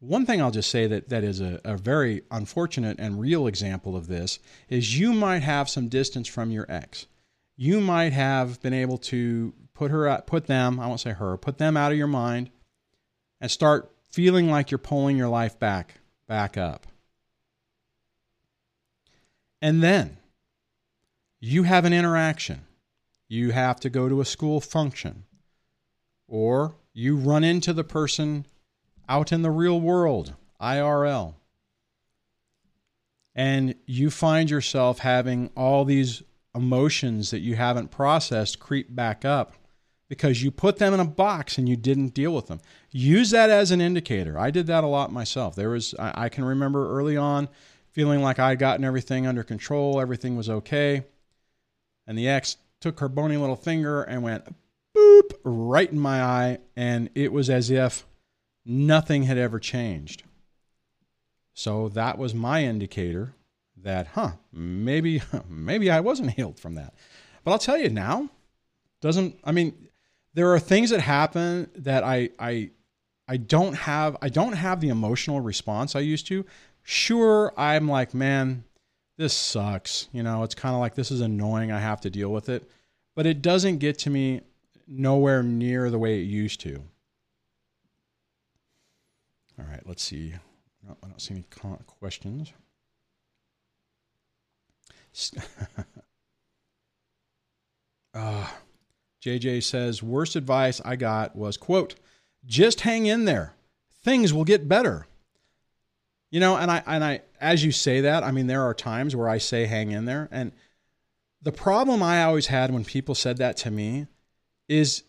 One thing I'll just say that, that is a, a very unfortunate and real example of this is you might have some distance from your ex. You might have been able to put her out, put them, I won't say her, put them out of your mind and start feeling like you're pulling your life back, back up. And then you have an interaction. You have to go to a school function, or you run into the person out in the real world, IRL, and you find yourself having all these emotions that you haven't processed creep back up because you put them in a box and you didn't deal with them. Use that as an indicator. I did that a lot myself. There was I, I can remember early on feeling like I'd gotten everything under control, everything was okay. And the ex took her bony little finger and went boop right in my eye. And it was as if nothing had ever changed. So that was my indicator that, huh, maybe, maybe I wasn't healed from that. But I'll tell you now, doesn't, I mean, there are things that happen that I, I, I don't have, I don't have the emotional response I used to. Sure, I'm like, man, this sucks. You know, it's kind of like this is annoying. I have to deal with it. But it doesn't get to me nowhere near the way it used to. All right, let's see. No, I don't see any questions. uh, JJ says, worst advice I got was, quote, just hang in there. Things will get better. You know, and I and I as you say that, I mean, there are times where I say, hang in there. And the problem I always had when people said that to me is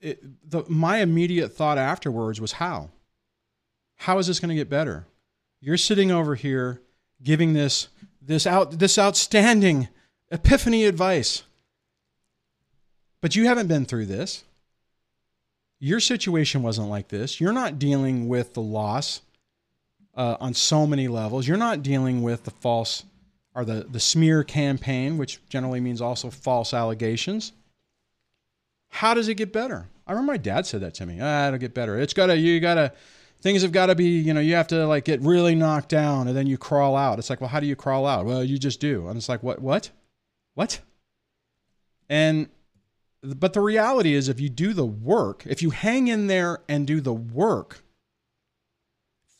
it, the, my immediate thought afterwards was, how? How is this going to get better? You're sitting over here giving this this out this outstanding epiphany advice. But you haven't been through this. Your situation wasn't like this. You're not dealing with the loss uh, on so many levels. You're not dealing with the false or the, the smear campaign, which generally means also false allegations. How does it get better? I remember my dad said that to me. Ah, it'll get better. It's gotta you gotta things have got to be, you know, you have to like get really knocked down and then you crawl out. It's like, well, how do you crawl out? Well, you just do. And it's like, what, what, what? And, but the reality is, if you do the work, if you hang in there and do the work,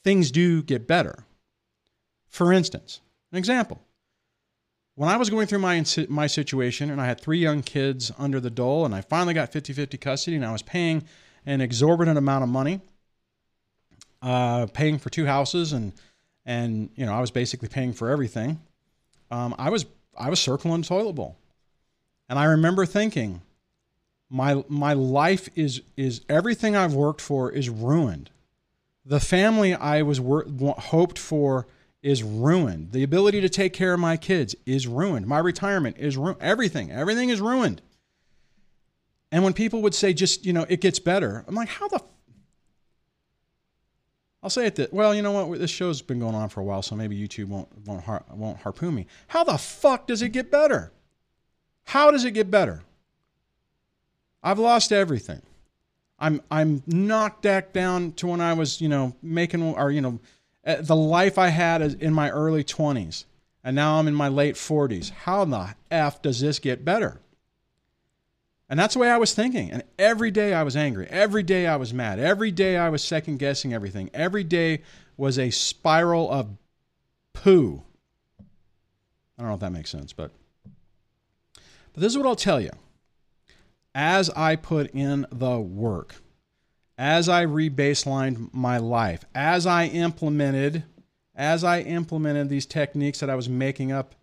things do get better. For instance, an example. When I was going through my, my situation and I had three young kids under the dole and I finally got 50 50 custody and I was paying an exorbitant amount of money uh, paying for two houses and and you know I was basically paying for everything. Um, I was I was circling toilet bowl, and I remember thinking, my my life is is everything I've worked for is ruined. The family I was wor- hoped for is ruined. The ability to take care of my kids is ruined. My retirement is ruined. Everything, everything is ruined. And when people would say, just, you know, it gets better, I'm like, how the I'll say it that well, you know what? This show's been going on for a while, so maybe YouTube won't won't har- won't harpoon me. How the fuck does it get better? How does it get better? I've lost everything. I'm I'm knocked back down to when I was you know making or you know eh, the life I had in my early 20s, and now I'm in my late 40s. How the f does this get better? And that's the way I was thinking. And every day I was angry. Every day I was mad. Every day I was second guessing everything. Every day was a spiral of poo. I don't know if that makes sense, but but this is what I'll tell you. As I put in the work, as I rebaselined my life, as I implemented as I implemented these techniques that I was making up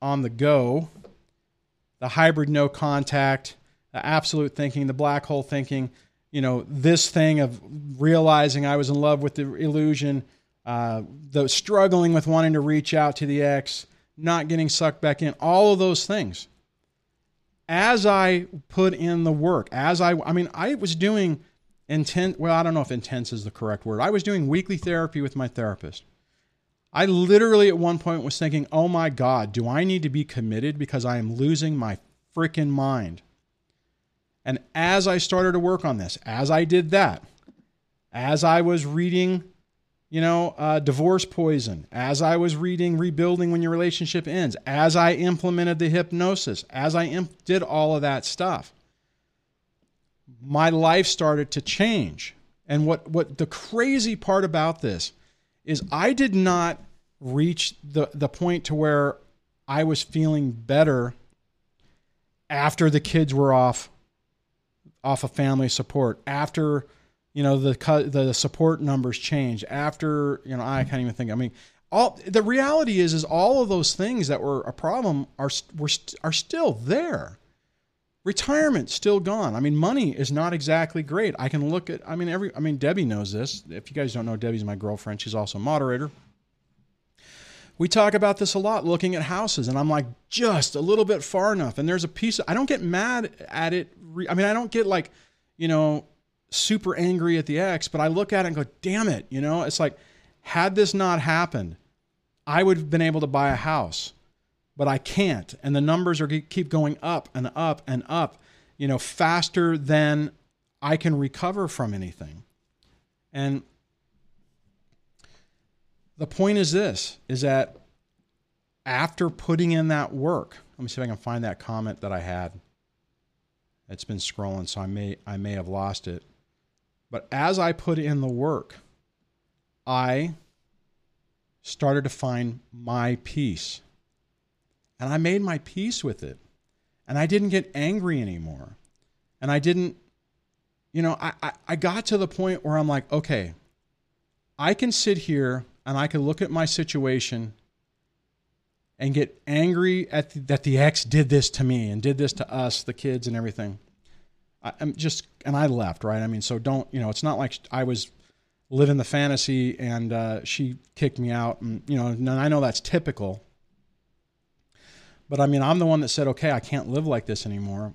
on the go, the hybrid no contact, the absolute thinking, the black hole thinking, you know, this thing of realizing I was in love with the illusion, uh, the struggling with wanting to reach out to the ex, not getting sucked back in, all of those things. As I put in the work, as I, I mean, I was doing intense, well, I don't know if intense is the correct word. I was doing weekly therapy with my therapist. I literally at one point was thinking, oh my God, do I need to be committed because I am losing my freaking mind? And as I started to work on this, as I did that, as I was reading, you know, uh, Divorce Poison, as I was reading Rebuilding When Your Relationship Ends, as I implemented the hypnosis, as I imp- did all of that stuff, my life started to change. And what, what the crazy part about this is I did not reach the, the point to where I was feeling better after the kids were off off of family support after you know the the support numbers change after you know I can't even think I mean all the reality is is all of those things that were a problem are were are still there. Retirement still gone. I mean money is not exactly great. I can look at I mean every I mean Debbie knows this. If you guys don't know Debbie's my girlfriend. She's also a moderator. We talk about this a lot looking at houses and i'm like just a little bit far enough. And there's a piece i don't get mad at it I mean, I don't get like, you know, super angry at the ex, but I look at it and go, damn it, you know, it's like, had this not happened, I would have been able to buy a house, but I can't. And the numbers are keep going up and up and up, you know, faster than I can recover from anything. And the point is this is that after putting in that work, let me see if I can find that comment that I had. It's been scrolling, so I may I may have lost it. But as I put in the work, I started to find my peace. And I made my peace with it. And I didn't get angry anymore. And I didn't, you know, I, I, I got to the point where I'm like, okay, I can sit here and I can look at my situation and get angry at the, that the ex did this to me and did this to us, the kids and everything. I, am just and I left, right? I mean, so don't you know? It's not like I was living the fantasy and uh, she kicked me out, and you know, and I know that's typical. But I mean, I'm the one that said, okay, I can't live like this anymore,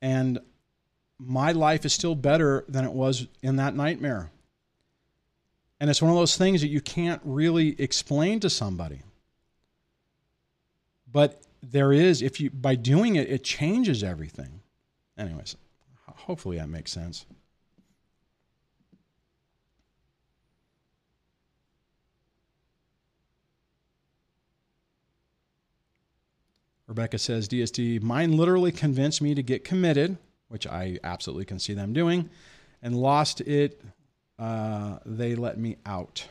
and my life is still better than it was in that nightmare. And it's one of those things that you can't really explain to somebody. But there is, if you, by doing it, it changes everything. Anyways, hopefully that makes sense. Rebecca says, DSD, mine literally convinced me to get committed, which I absolutely can see them doing, and lost it. Uh, they let me out.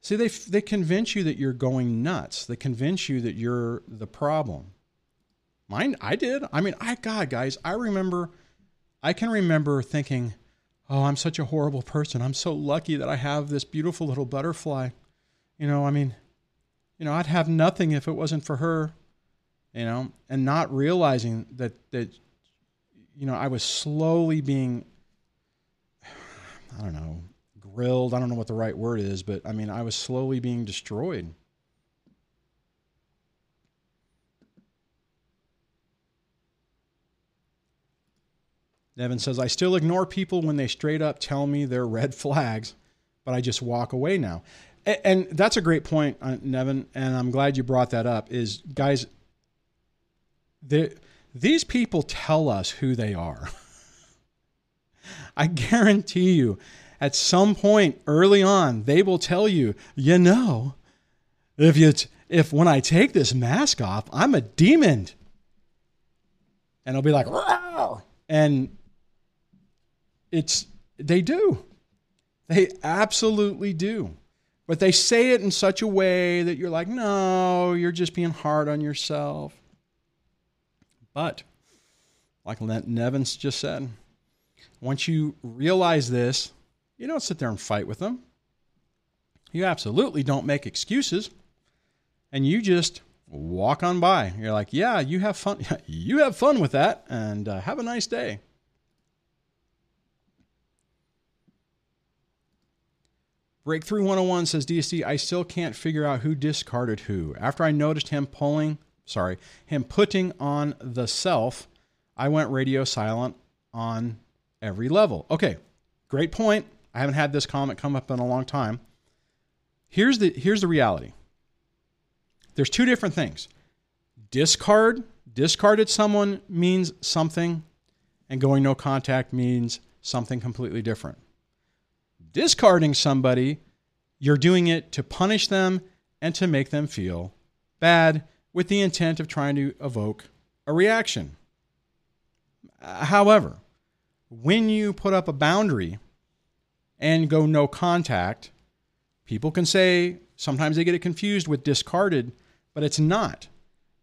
See, they, they convince you that you're going nuts. They convince you that you're the problem. Mine, I did. I mean, I, God, guys, I remember, I can remember thinking, oh, I'm such a horrible person. I'm so lucky that I have this beautiful little butterfly. You know, I mean, you know, I'd have nothing if it wasn't for her, you know, and not realizing that, that, you know, I was slowly being, I don't know, grilled. I don't know what the right word is, but I mean, I was slowly being destroyed. Nevin says, I still ignore people when they straight up tell me they're red flags, but I just walk away now. And that's a great point, uh, Nevin, and I'm glad you brought that up. Is guys, these people tell us who they are. I guarantee you, at some point early on, they will tell you, you know, if you if when I take this mask off, I'm a demon. And it'll be like, Rawr! and it's they do. They absolutely do. But they say it in such a way that you're like, no, you're just being hard on yourself. But, like Nevins just said, once you realize this, you don't sit there and fight with them. You absolutely don't make excuses. And you just walk on by. You're like, yeah, you have fun. you have fun with that and uh, have a nice day. Breakthrough 101 says DSD, I still can't figure out who discarded who. After I noticed him pulling, sorry, him putting on the self, I went radio silent on every level. Okay, great point. I haven't had this comment come up in a long time. Here's the here's the reality. There's two different things. Discard, discarded someone means something, and going no contact means something completely different discarding somebody, you're doing it to punish them and to make them feel bad with the intent of trying to evoke a reaction. However, when you put up a boundary and go no contact, people can say sometimes they get it confused with discarded, but it's not.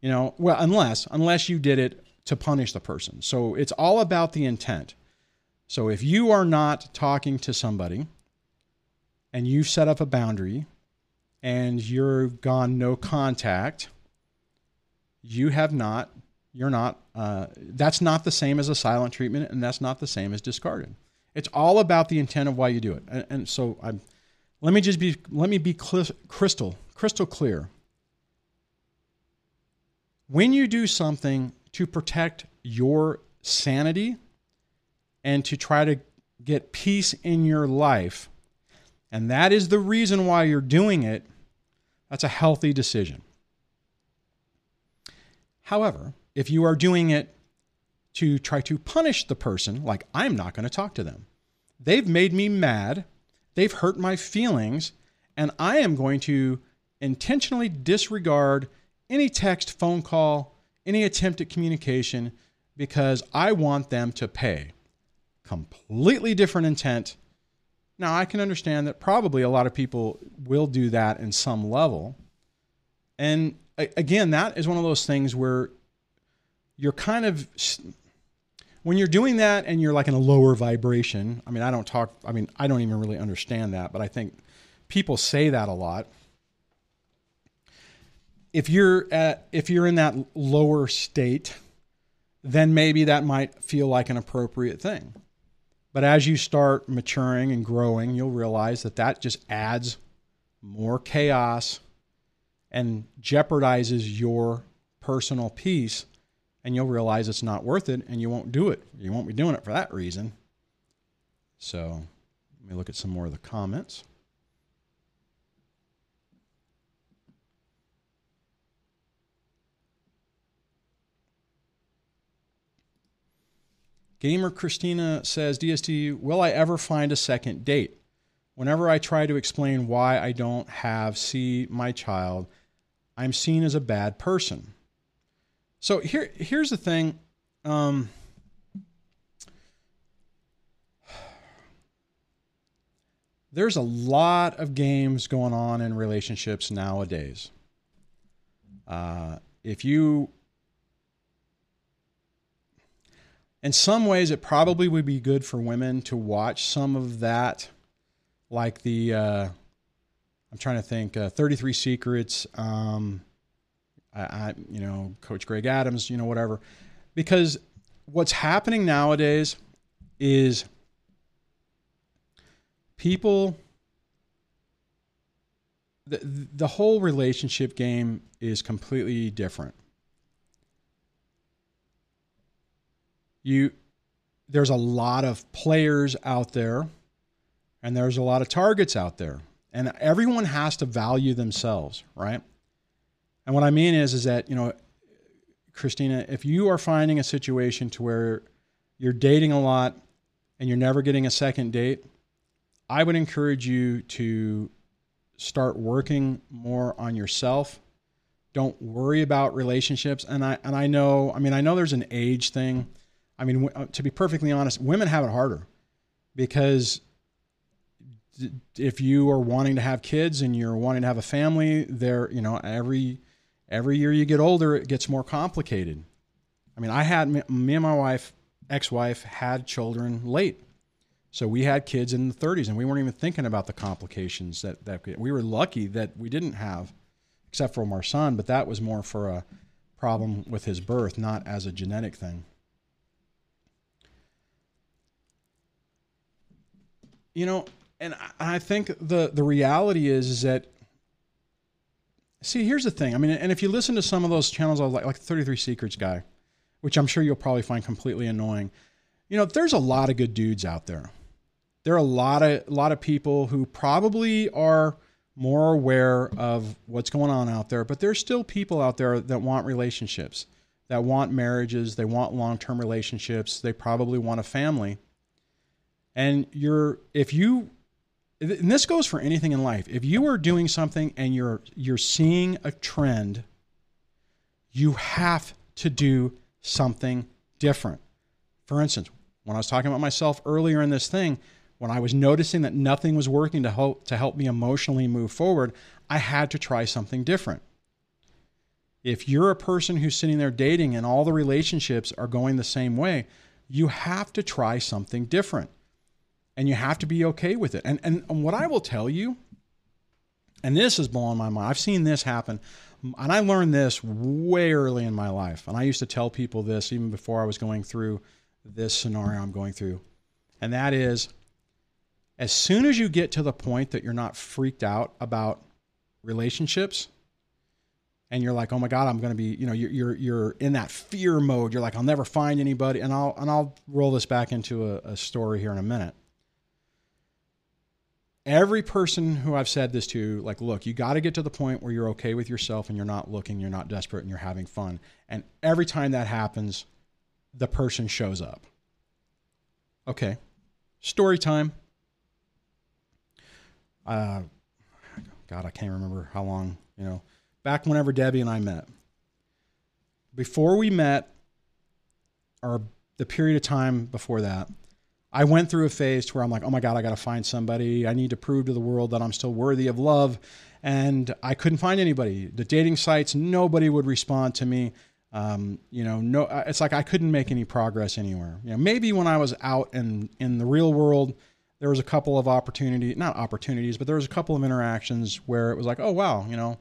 You know, well, unless unless you did it to punish the person. So it's all about the intent. So if you are not talking to somebody and you've set up a boundary and you're gone no contact, you have not, you're not, uh, that's not the same as a silent treatment and that's not the same as discarded. It's all about the intent of why you do it. And, and so I'm, let me just be, let me be crystal, crystal clear. When you do something to protect your sanity and to try to get peace in your life, and that is the reason why you're doing it, that's a healthy decision. However, if you are doing it to try to punish the person, like I'm not going to talk to them, they've made me mad, they've hurt my feelings, and I am going to intentionally disregard any text, phone call, any attempt at communication because I want them to pay. Completely different intent now, I can understand that probably a lot of people will do that in some level. And again, that is one of those things where you're kind of when you're doing that and you're like in a lower vibration, I mean, I don't talk, I mean, I don't even really understand that, but I think people say that a lot. If you're at, if you're in that lower state, then maybe that might feel like an appropriate thing. But as you start maturing and growing, you'll realize that that just adds more chaos and jeopardizes your personal peace. And you'll realize it's not worth it and you won't do it. You won't be doing it for that reason. So let me look at some more of the comments. Gamer Christina says, DSD, will I ever find a second date? Whenever I try to explain why I don't have see my child, I'm seen as a bad person. So here, here's the thing. Um, there's a lot of games going on in relationships nowadays. Uh, if you in some ways, it probably would be good for women to watch some of that, like the, uh, I'm trying to think, uh, 33 Secrets, um, I, I, you know, Coach Greg Adams, you know, whatever. Because what's happening nowadays is people, the, the whole relationship game is completely different. You there's a lot of players out there and there's a lot of targets out there and everyone has to value themselves right? And what i mean is is that you know christina if you are finding a situation to where you're dating a lot and you're never getting a second date i would encourage you to start working more on yourself. Don't worry about relationships. And i and i know i mean i know there's an age thing I mean, uh, to be perfectly honest, women have it harder because if you are wanting to have kids and you're wanting to have a family, there, you know, every every year you get older, it gets more complicated. I mean, I had me and my wife, ex-wife, had children late, so we had kids in the 30s, and we weren't even thinking about the complications that that we were lucky that we didn't have, except for our son. But that was more for a problem with his birth, not as a genetic thing. You know, and I think the the reality is is that see, here's the thing. I mean, and if you listen to some of those channels, I like like 33 Secrets guy, which I'm sure you'll probably find completely annoying. You know, there's a lot of good dudes out there. There are a lot of a lot of people who probably are more aware of what's going on out there, but there's still people out there that want relationships, that want marriages, they want long-term relationships, they probably want a family and you're if you and this goes for anything in life. If you are doing something and you're you're seeing a trend you have to do something different. For instance when i was talking about myself earlier in this thing when i was noticing that nothing was working to help to help me emotionally move forward i had to try something different. If you're a person who's sitting there dating and all the relationships are going the same way you have to try something different and you have to be okay with it. And, and, what I will tell you, and this is blowing my mind, I've seen this happen, and I learned this way early in my life. And I used to tell people this even before I was going through this scenario I'm going through. And that is as soon as you get to the point that you're not freaked out about relationships, and you're like, oh my God, I'm going to be, you know, you're, you're, you're in that fear mode. You're like, I'll never find anybody. And I'll, and I'll roll this back into a, a story here in a minute every person who I've said this to, like, look, you got to get to the point where you're okay with yourself and you're not looking, you're not desperate, and you're having fun. And every time that happens, the person shows up. Okay, story time. Uh, God, I can't remember how long, you know, back whenever Debbie and I met. Before we met, or the period of time before that, I went through a phase to where I'm like, oh my God, I got to find somebody. I need to prove to the world that I'm still worthy of love. And I couldn't find anybody. The dating sites, nobody would respond to me. Um, you know, no, it's like I couldn't make any progress anywhere. You know, maybe when I was out in in the real world, there was a couple of opportunity, not opportunities, but there was a couple of interactions where it was like, oh wow, you know,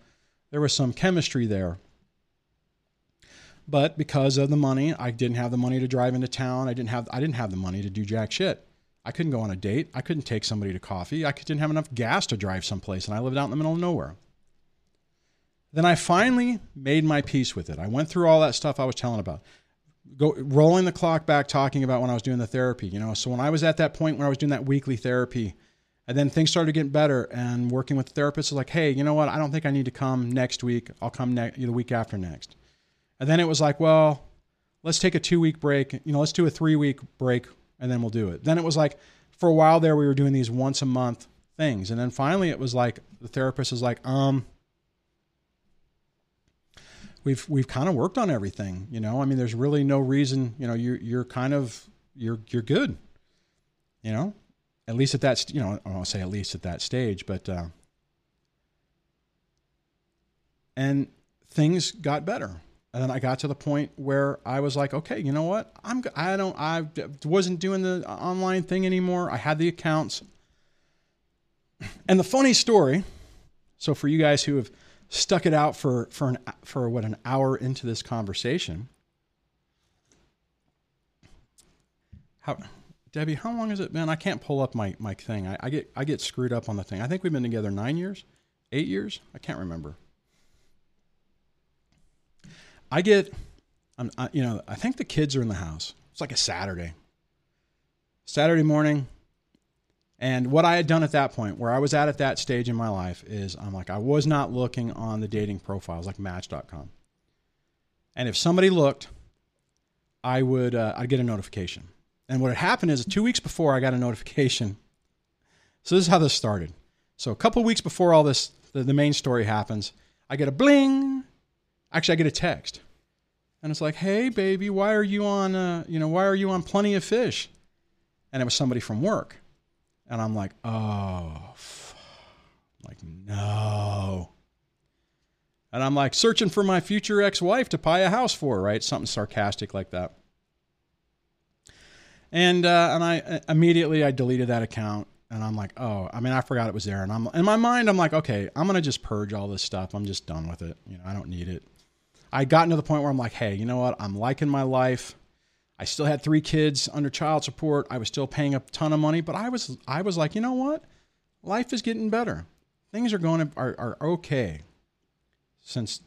there was some chemistry there. But because of the money, I didn't have the money to drive into town. I didn't have I didn't have the money to do jack shit. I couldn't go on a date. I couldn't take somebody to coffee. I didn't have enough gas to drive someplace, and I lived out in the middle of nowhere. Then I finally made my peace with it. I went through all that stuff I was telling about. Go rolling the clock back, talking about when I was doing the therapy. You know, so when I was at that point where I was doing that weekly therapy, and then things started getting better, and working with the therapist was like, hey, you know what? I don't think I need to come next week. I'll come ne- the week after next. And then it was like, well, let's take a two week break. You know, let's do a three week break and then we'll do it. Then it was like, for a while there, we were doing these once a month things. And then finally it was like, the therapist was like, um, we've, we've kind of worked on everything, you know, I mean, there's really no reason, you know, you're, you're kind of, you're, you're good, you know, at least at that, you know, I won't say at least at that stage, but, uh, and things got better and then I got to the point where I was like, okay, you know what? I'm I don't I wasn't doing the online thing anymore. I had the accounts. And the funny story, so for you guys who have stuck it out for for an for what an hour into this conversation, how Debbie, how long has it been? I can't pull up my my thing. I, I get I get screwed up on the thing. I think we've been together nine years, eight years. I can't remember. I get, I'm, I, you know, I think the kids are in the house. It's like a Saturday, Saturday morning. And what I had done at that point, where I was at at that stage in my life, is I'm like, I was not looking on the dating profiles like Match.com. And if somebody looked, I would, uh, I'd get a notification. And what had happened is two weeks before I got a notification. So this is how this started. So a couple weeks before all this, the, the main story happens, I get a bling. Actually, I get a text and it's like, "Hey, baby, why are you on? Uh, you know, why are you on Plenty of Fish?" And it was somebody from work, and I'm like, "Oh, like no." And I'm like searching for my future ex-wife to buy a house for, right? Something sarcastic like that. And uh, and I uh, immediately I deleted that account, and I'm like, oh, I mean, I forgot it was there, and I'm in my mind, I'm like, okay, I'm gonna just purge all this stuff. I'm just done with it. You know, I don't need it. I gotten to the point where I'm like, hey, you know what? I'm liking my life. I still had three kids under child support. I was still paying a ton of money, but I was I was like, you know what? Life is getting better. Things are going to, are, are okay since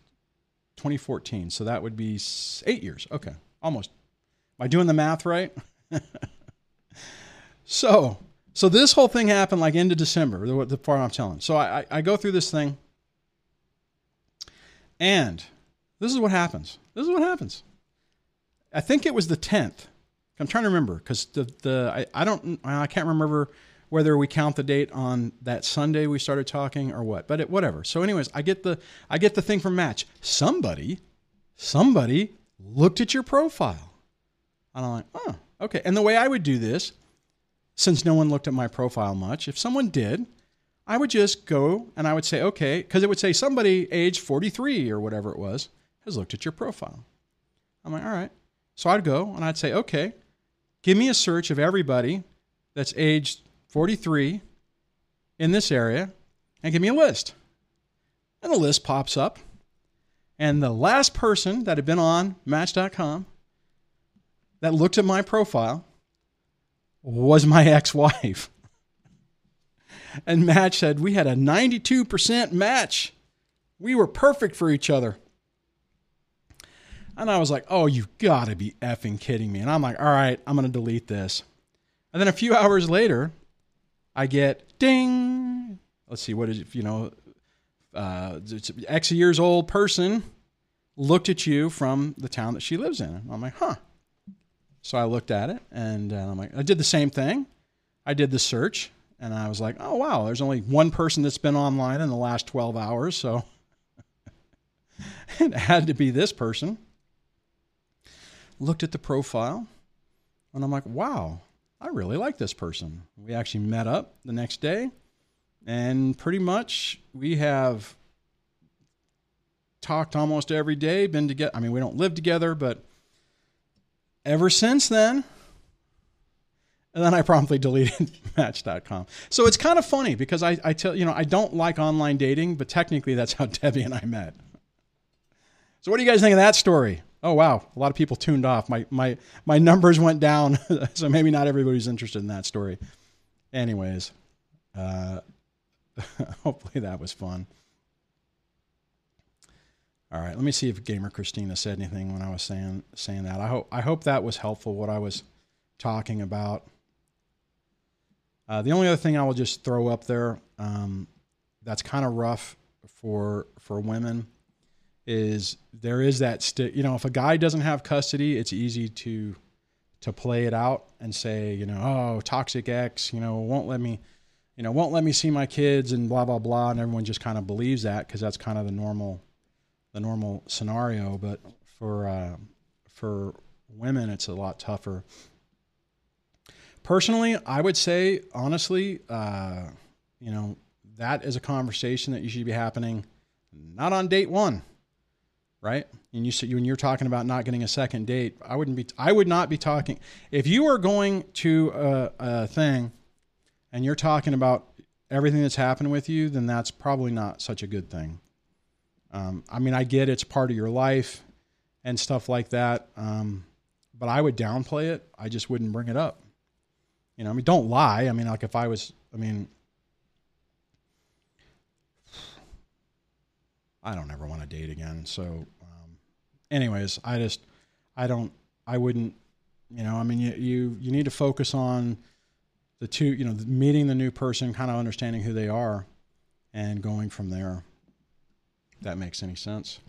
2014. So that would be eight years. Okay, almost. Am I doing the math right? so so this whole thing happened like end of December. The, the part I'm telling. So I, I, I go through this thing, and this is what happens. This is what happens. I think it was the 10th. I'm trying to remember because the, the I, I don't I can't remember whether we count the date on that Sunday we started talking or what. But it, whatever. So, anyways, I get the I get the thing from Match. Somebody, somebody looked at your profile, and I'm like, oh, okay. And the way I would do this, since no one looked at my profile much, if someone did, I would just go and I would say, okay, because it would say somebody age 43 or whatever it was has looked at your profile. I'm like, all right. So I'd go and I'd say, okay, give me a search of everybody that's aged 43 in this area and give me a list. And the list pops up. And the last person that had been on Match.com that looked at my profile was my ex wife. and Match said, We had a 92% match. We were perfect for each other. And I was like, oh, you've got to be effing kidding me. And I'm like, all right, I'm going to delete this. And then a few hours later, I get ding. Let's see, what is it? You know, uh, X years old person looked at you from the town that she lives in. I'm like, huh. So I looked at it and uh, I'm like, I did the same thing. I did the search and I was like, oh, wow, there's only one person that's been online in the last 12 hours. So it had to be this person looked at the profile, and I'm like, wow, I really like this person. We actually met up the next day, and pretty much we have talked almost every day, been together. I mean, we don't live together, but ever since then, and then I promptly deleted Match.com. So it's kind of funny because I, I tell you know I don't like online dating, but technically that's how Debbie and I met. So what do you guys think of that story? Oh wow, a lot of people tuned off. My my my numbers went down, so maybe not everybody's interested in that story. Anyways, uh, hopefully that was fun. All right, let me see if Gamer Christina said anything when I was saying saying that. I hope I hope that was helpful. What I was talking about. Uh, the only other thing I will just throw up there um, that's kind of rough for for women is there is that st- you know if a guy doesn't have custody, it's easy to to play it out and say you know oh toxic ex you know won't let me you know won't let me see my kids and blah blah blah and everyone just kind of believes that because that's kind of the normal the normal scenario. But for uh, for women, it's a lot tougher. Personally, I would say honestly, uh, you know, that is a conversation that you should be happening not on date one, right? And you said when you're talking about not getting a second date, I wouldn't be. I would not be talking if you are going to a, a thing and you're talking about everything that's happened with you. Then that's probably not such a good thing. Um, I mean, I get it's part of your life and stuff like that, um, but I would downplay it. I just wouldn't bring it up. You know, I mean, don't lie. I mean, like if I was, I mean, I don't ever want to date again. So, um, anyways, I just, I don't, I wouldn't, you know, I mean, you, you, you need to focus on the two, you know, meeting the new person, kind of understanding who they are and going from there If that makes any sense.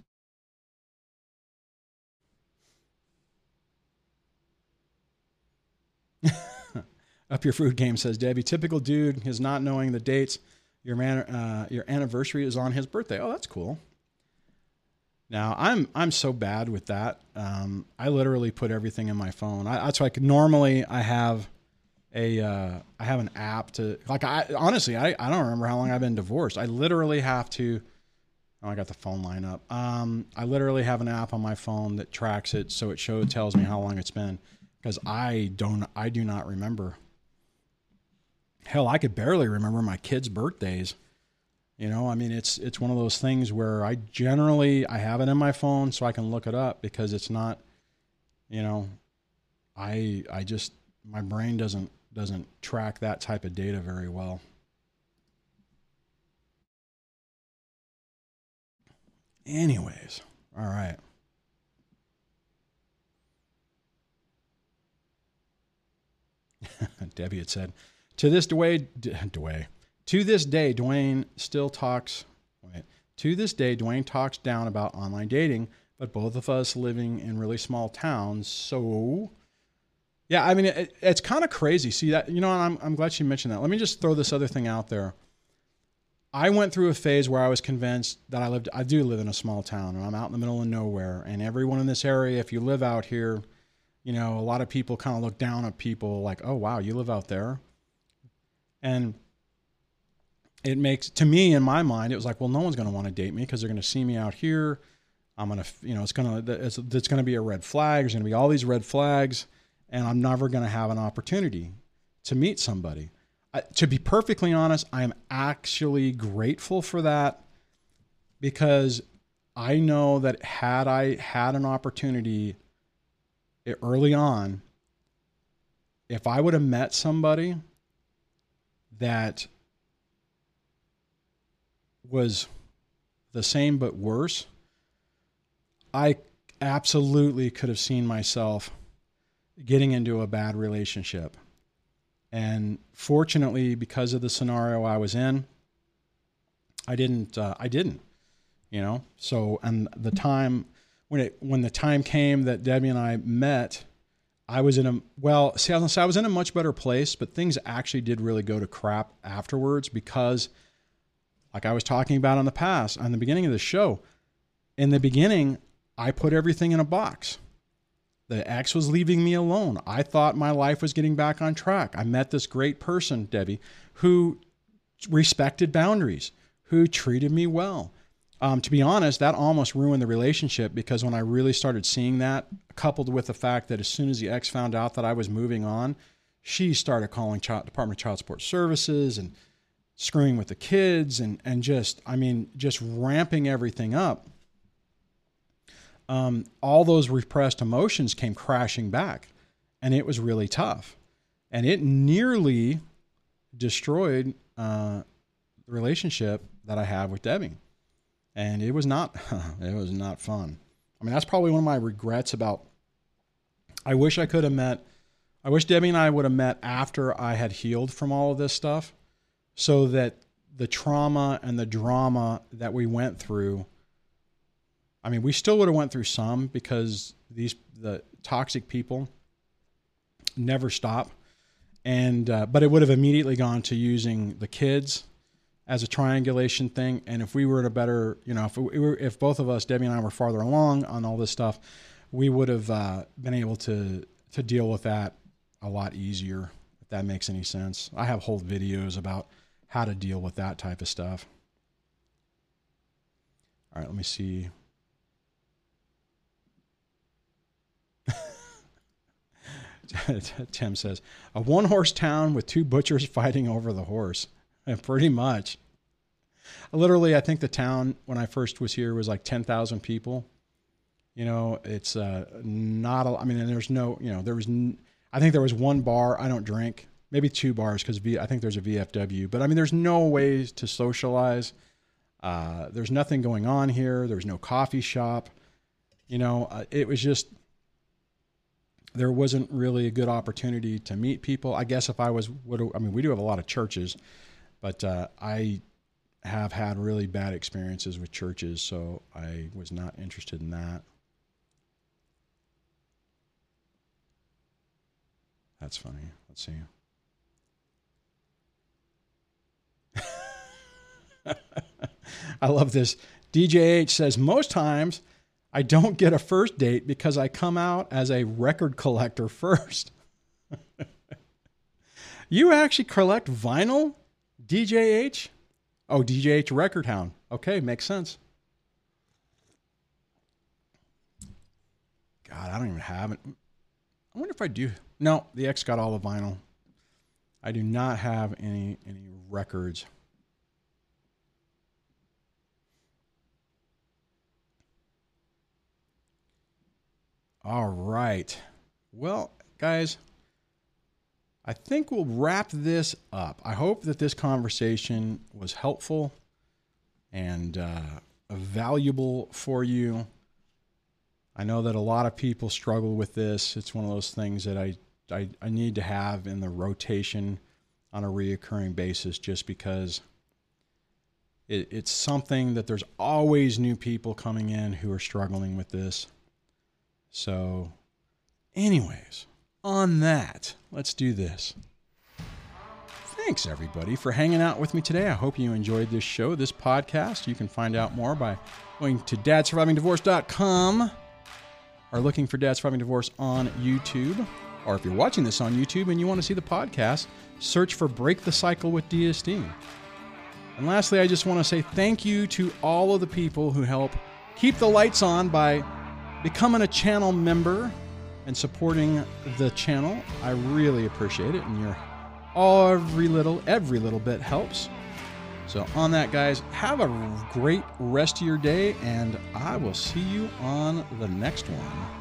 Up your food game says Debbie. Typical dude is not knowing the dates. Your man, uh, your anniversary is on his birthday. Oh, that's cool. Now I'm I'm so bad with that. Um, I literally put everything in my phone. I, that's like normally I have a uh, I have an app to like I honestly I, I don't remember how long I've been divorced. I literally have to Oh, I got the phone line up. Um, I literally have an app on my phone that tracks it, so it shows tells me how long it's been because I don't I do not remember. Hell, I could barely remember my kids' birthdays. You know, I mean, it's it's one of those things where I generally I have it in my phone so I can look it up because it's not, you know, I I just my brain doesn't doesn't track that type of data very well. Anyways, all right. Debbie had said, to this day, Dwayne, to this day, Dwayne still talks. Wait, to this day, Dwayne talks down about online dating, but both of us living in really small towns. So, yeah, I mean, it, it's kind of crazy. See that, you know, I'm, I'm glad she mentioned that. Let me just throw this other thing out there. I went through a phase where I was convinced that I lived, I do live in a small town and I'm out in the middle of nowhere. And everyone in this area, if you live out here, you know, a lot of people kind of look down at people like, oh, wow, you live out there. And it makes, to me, in my mind, it was like, well, no one's going to want to date me because they're going to see me out here. I'm going to, you know, it's going to, it's, it's going to be a red flag. There's going to be all these red flags and I'm never going to have an opportunity to meet somebody to be perfectly honest, I am actually grateful for that because I know that had I had an opportunity eh, early on, if I would have met somebody that was the same but worse, I absolutely could have seen myself getting into a bad relationship. And fortunately, because of the scenario I was in, I didn't. Uh, I didn't. You know. So and the time when it when the time came that Debbie and I met, I was in a well. See, I was in a much better place, but things actually did really go to crap afterwards because, like I was talking about on the past, on the beginning of the show, in the beginning, I put everything in a box. The ex was leaving me alone. I thought my life was getting back on track. I met this great person, Debbie, who respected boundaries, who treated me well, um, to be honest, that almost ruined the relationship because when I really started seeing that, coupled with the fact that as soon as the ex found out that I was moving on, she started calling child, Department of Child Support Services and screwing with the kids and and just I mean just ramping everything up. Um, all those repressed emotions came crashing back, and it was really tough, and it nearly destroyed uh, the relationship that I have with Debbie and it was not it was not fun. I mean, that's probably one of my regrets about. I wish I could have met. I wish Debbie and I would have met after I had healed from all of this stuff, so that the trauma and the drama that we went through. I mean, we still would have went through some because these the toxic people never stop, and uh, but it would have immediately gone to using the kids as a triangulation thing. And if we were at a better, you know, if we were, if both of us, Debbie and I, were farther along on all this stuff, we would have uh, been able to to deal with that a lot easier. If that makes any sense, I have whole videos about how to deal with that type of stuff. All right, let me see. Tim says, a one horse town with two butchers fighting over the horse. And Pretty much. Literally, I think the town when I first was here was like 10,000 people. You know, it's uh, not a, I mean, there's no, you know, there was, n- I think there was one bar. I don't drink, maybe two bars because I think there's a VFW. But I mean, there's no ways to socialize. Uh, there's nothing going on here. There's no coffee shop. You know, uh, it was just, there wasn't really a good opportunity to meet people. I guess if I was, I mean, we do have a lot of churches. But uh, I have had really bad experiences with churches, so I was not interested in that. That's funny. Let's see. I love this. DJH says most times I don't get a first date because I come out as a record collector first. you actually collect vinyl? DJH? Oh, DJH Record Hound. Okay, makes sense. God, I don't even have it. I wonder if I do. No, the X got all the vinyl. I do not have any any records. All right. Well, guys, I think we'll wrap this up. I hope that this conversation was helpful and uh, valuable for you. I know that a lot of people struggle with this. It's one of those things that I, I, I need to have in the rotation on a reoccurring basis just because it, it's something that there's always new people coming in who are struggling with this. So, anyways, on that, let's do this. Thanks, everybody, for hanging out with me today. I hope you enjoyed this show, this podcast. You can find out more by going to dadsurvivingdivorce.com or looking for Dad Surviving Divorce on YouTube. Or if you're watching this on YouTube and you want to see the podcast, search for Break the Cycle with DSD. And lastly, I just want to say thank you to all of the people who help keep the lights on by becoming a channel member and supporting the channel. I really appreciate it, and your every little every little bit helps. So on that, guys, have a great rest of your day, and I will see you on the next one.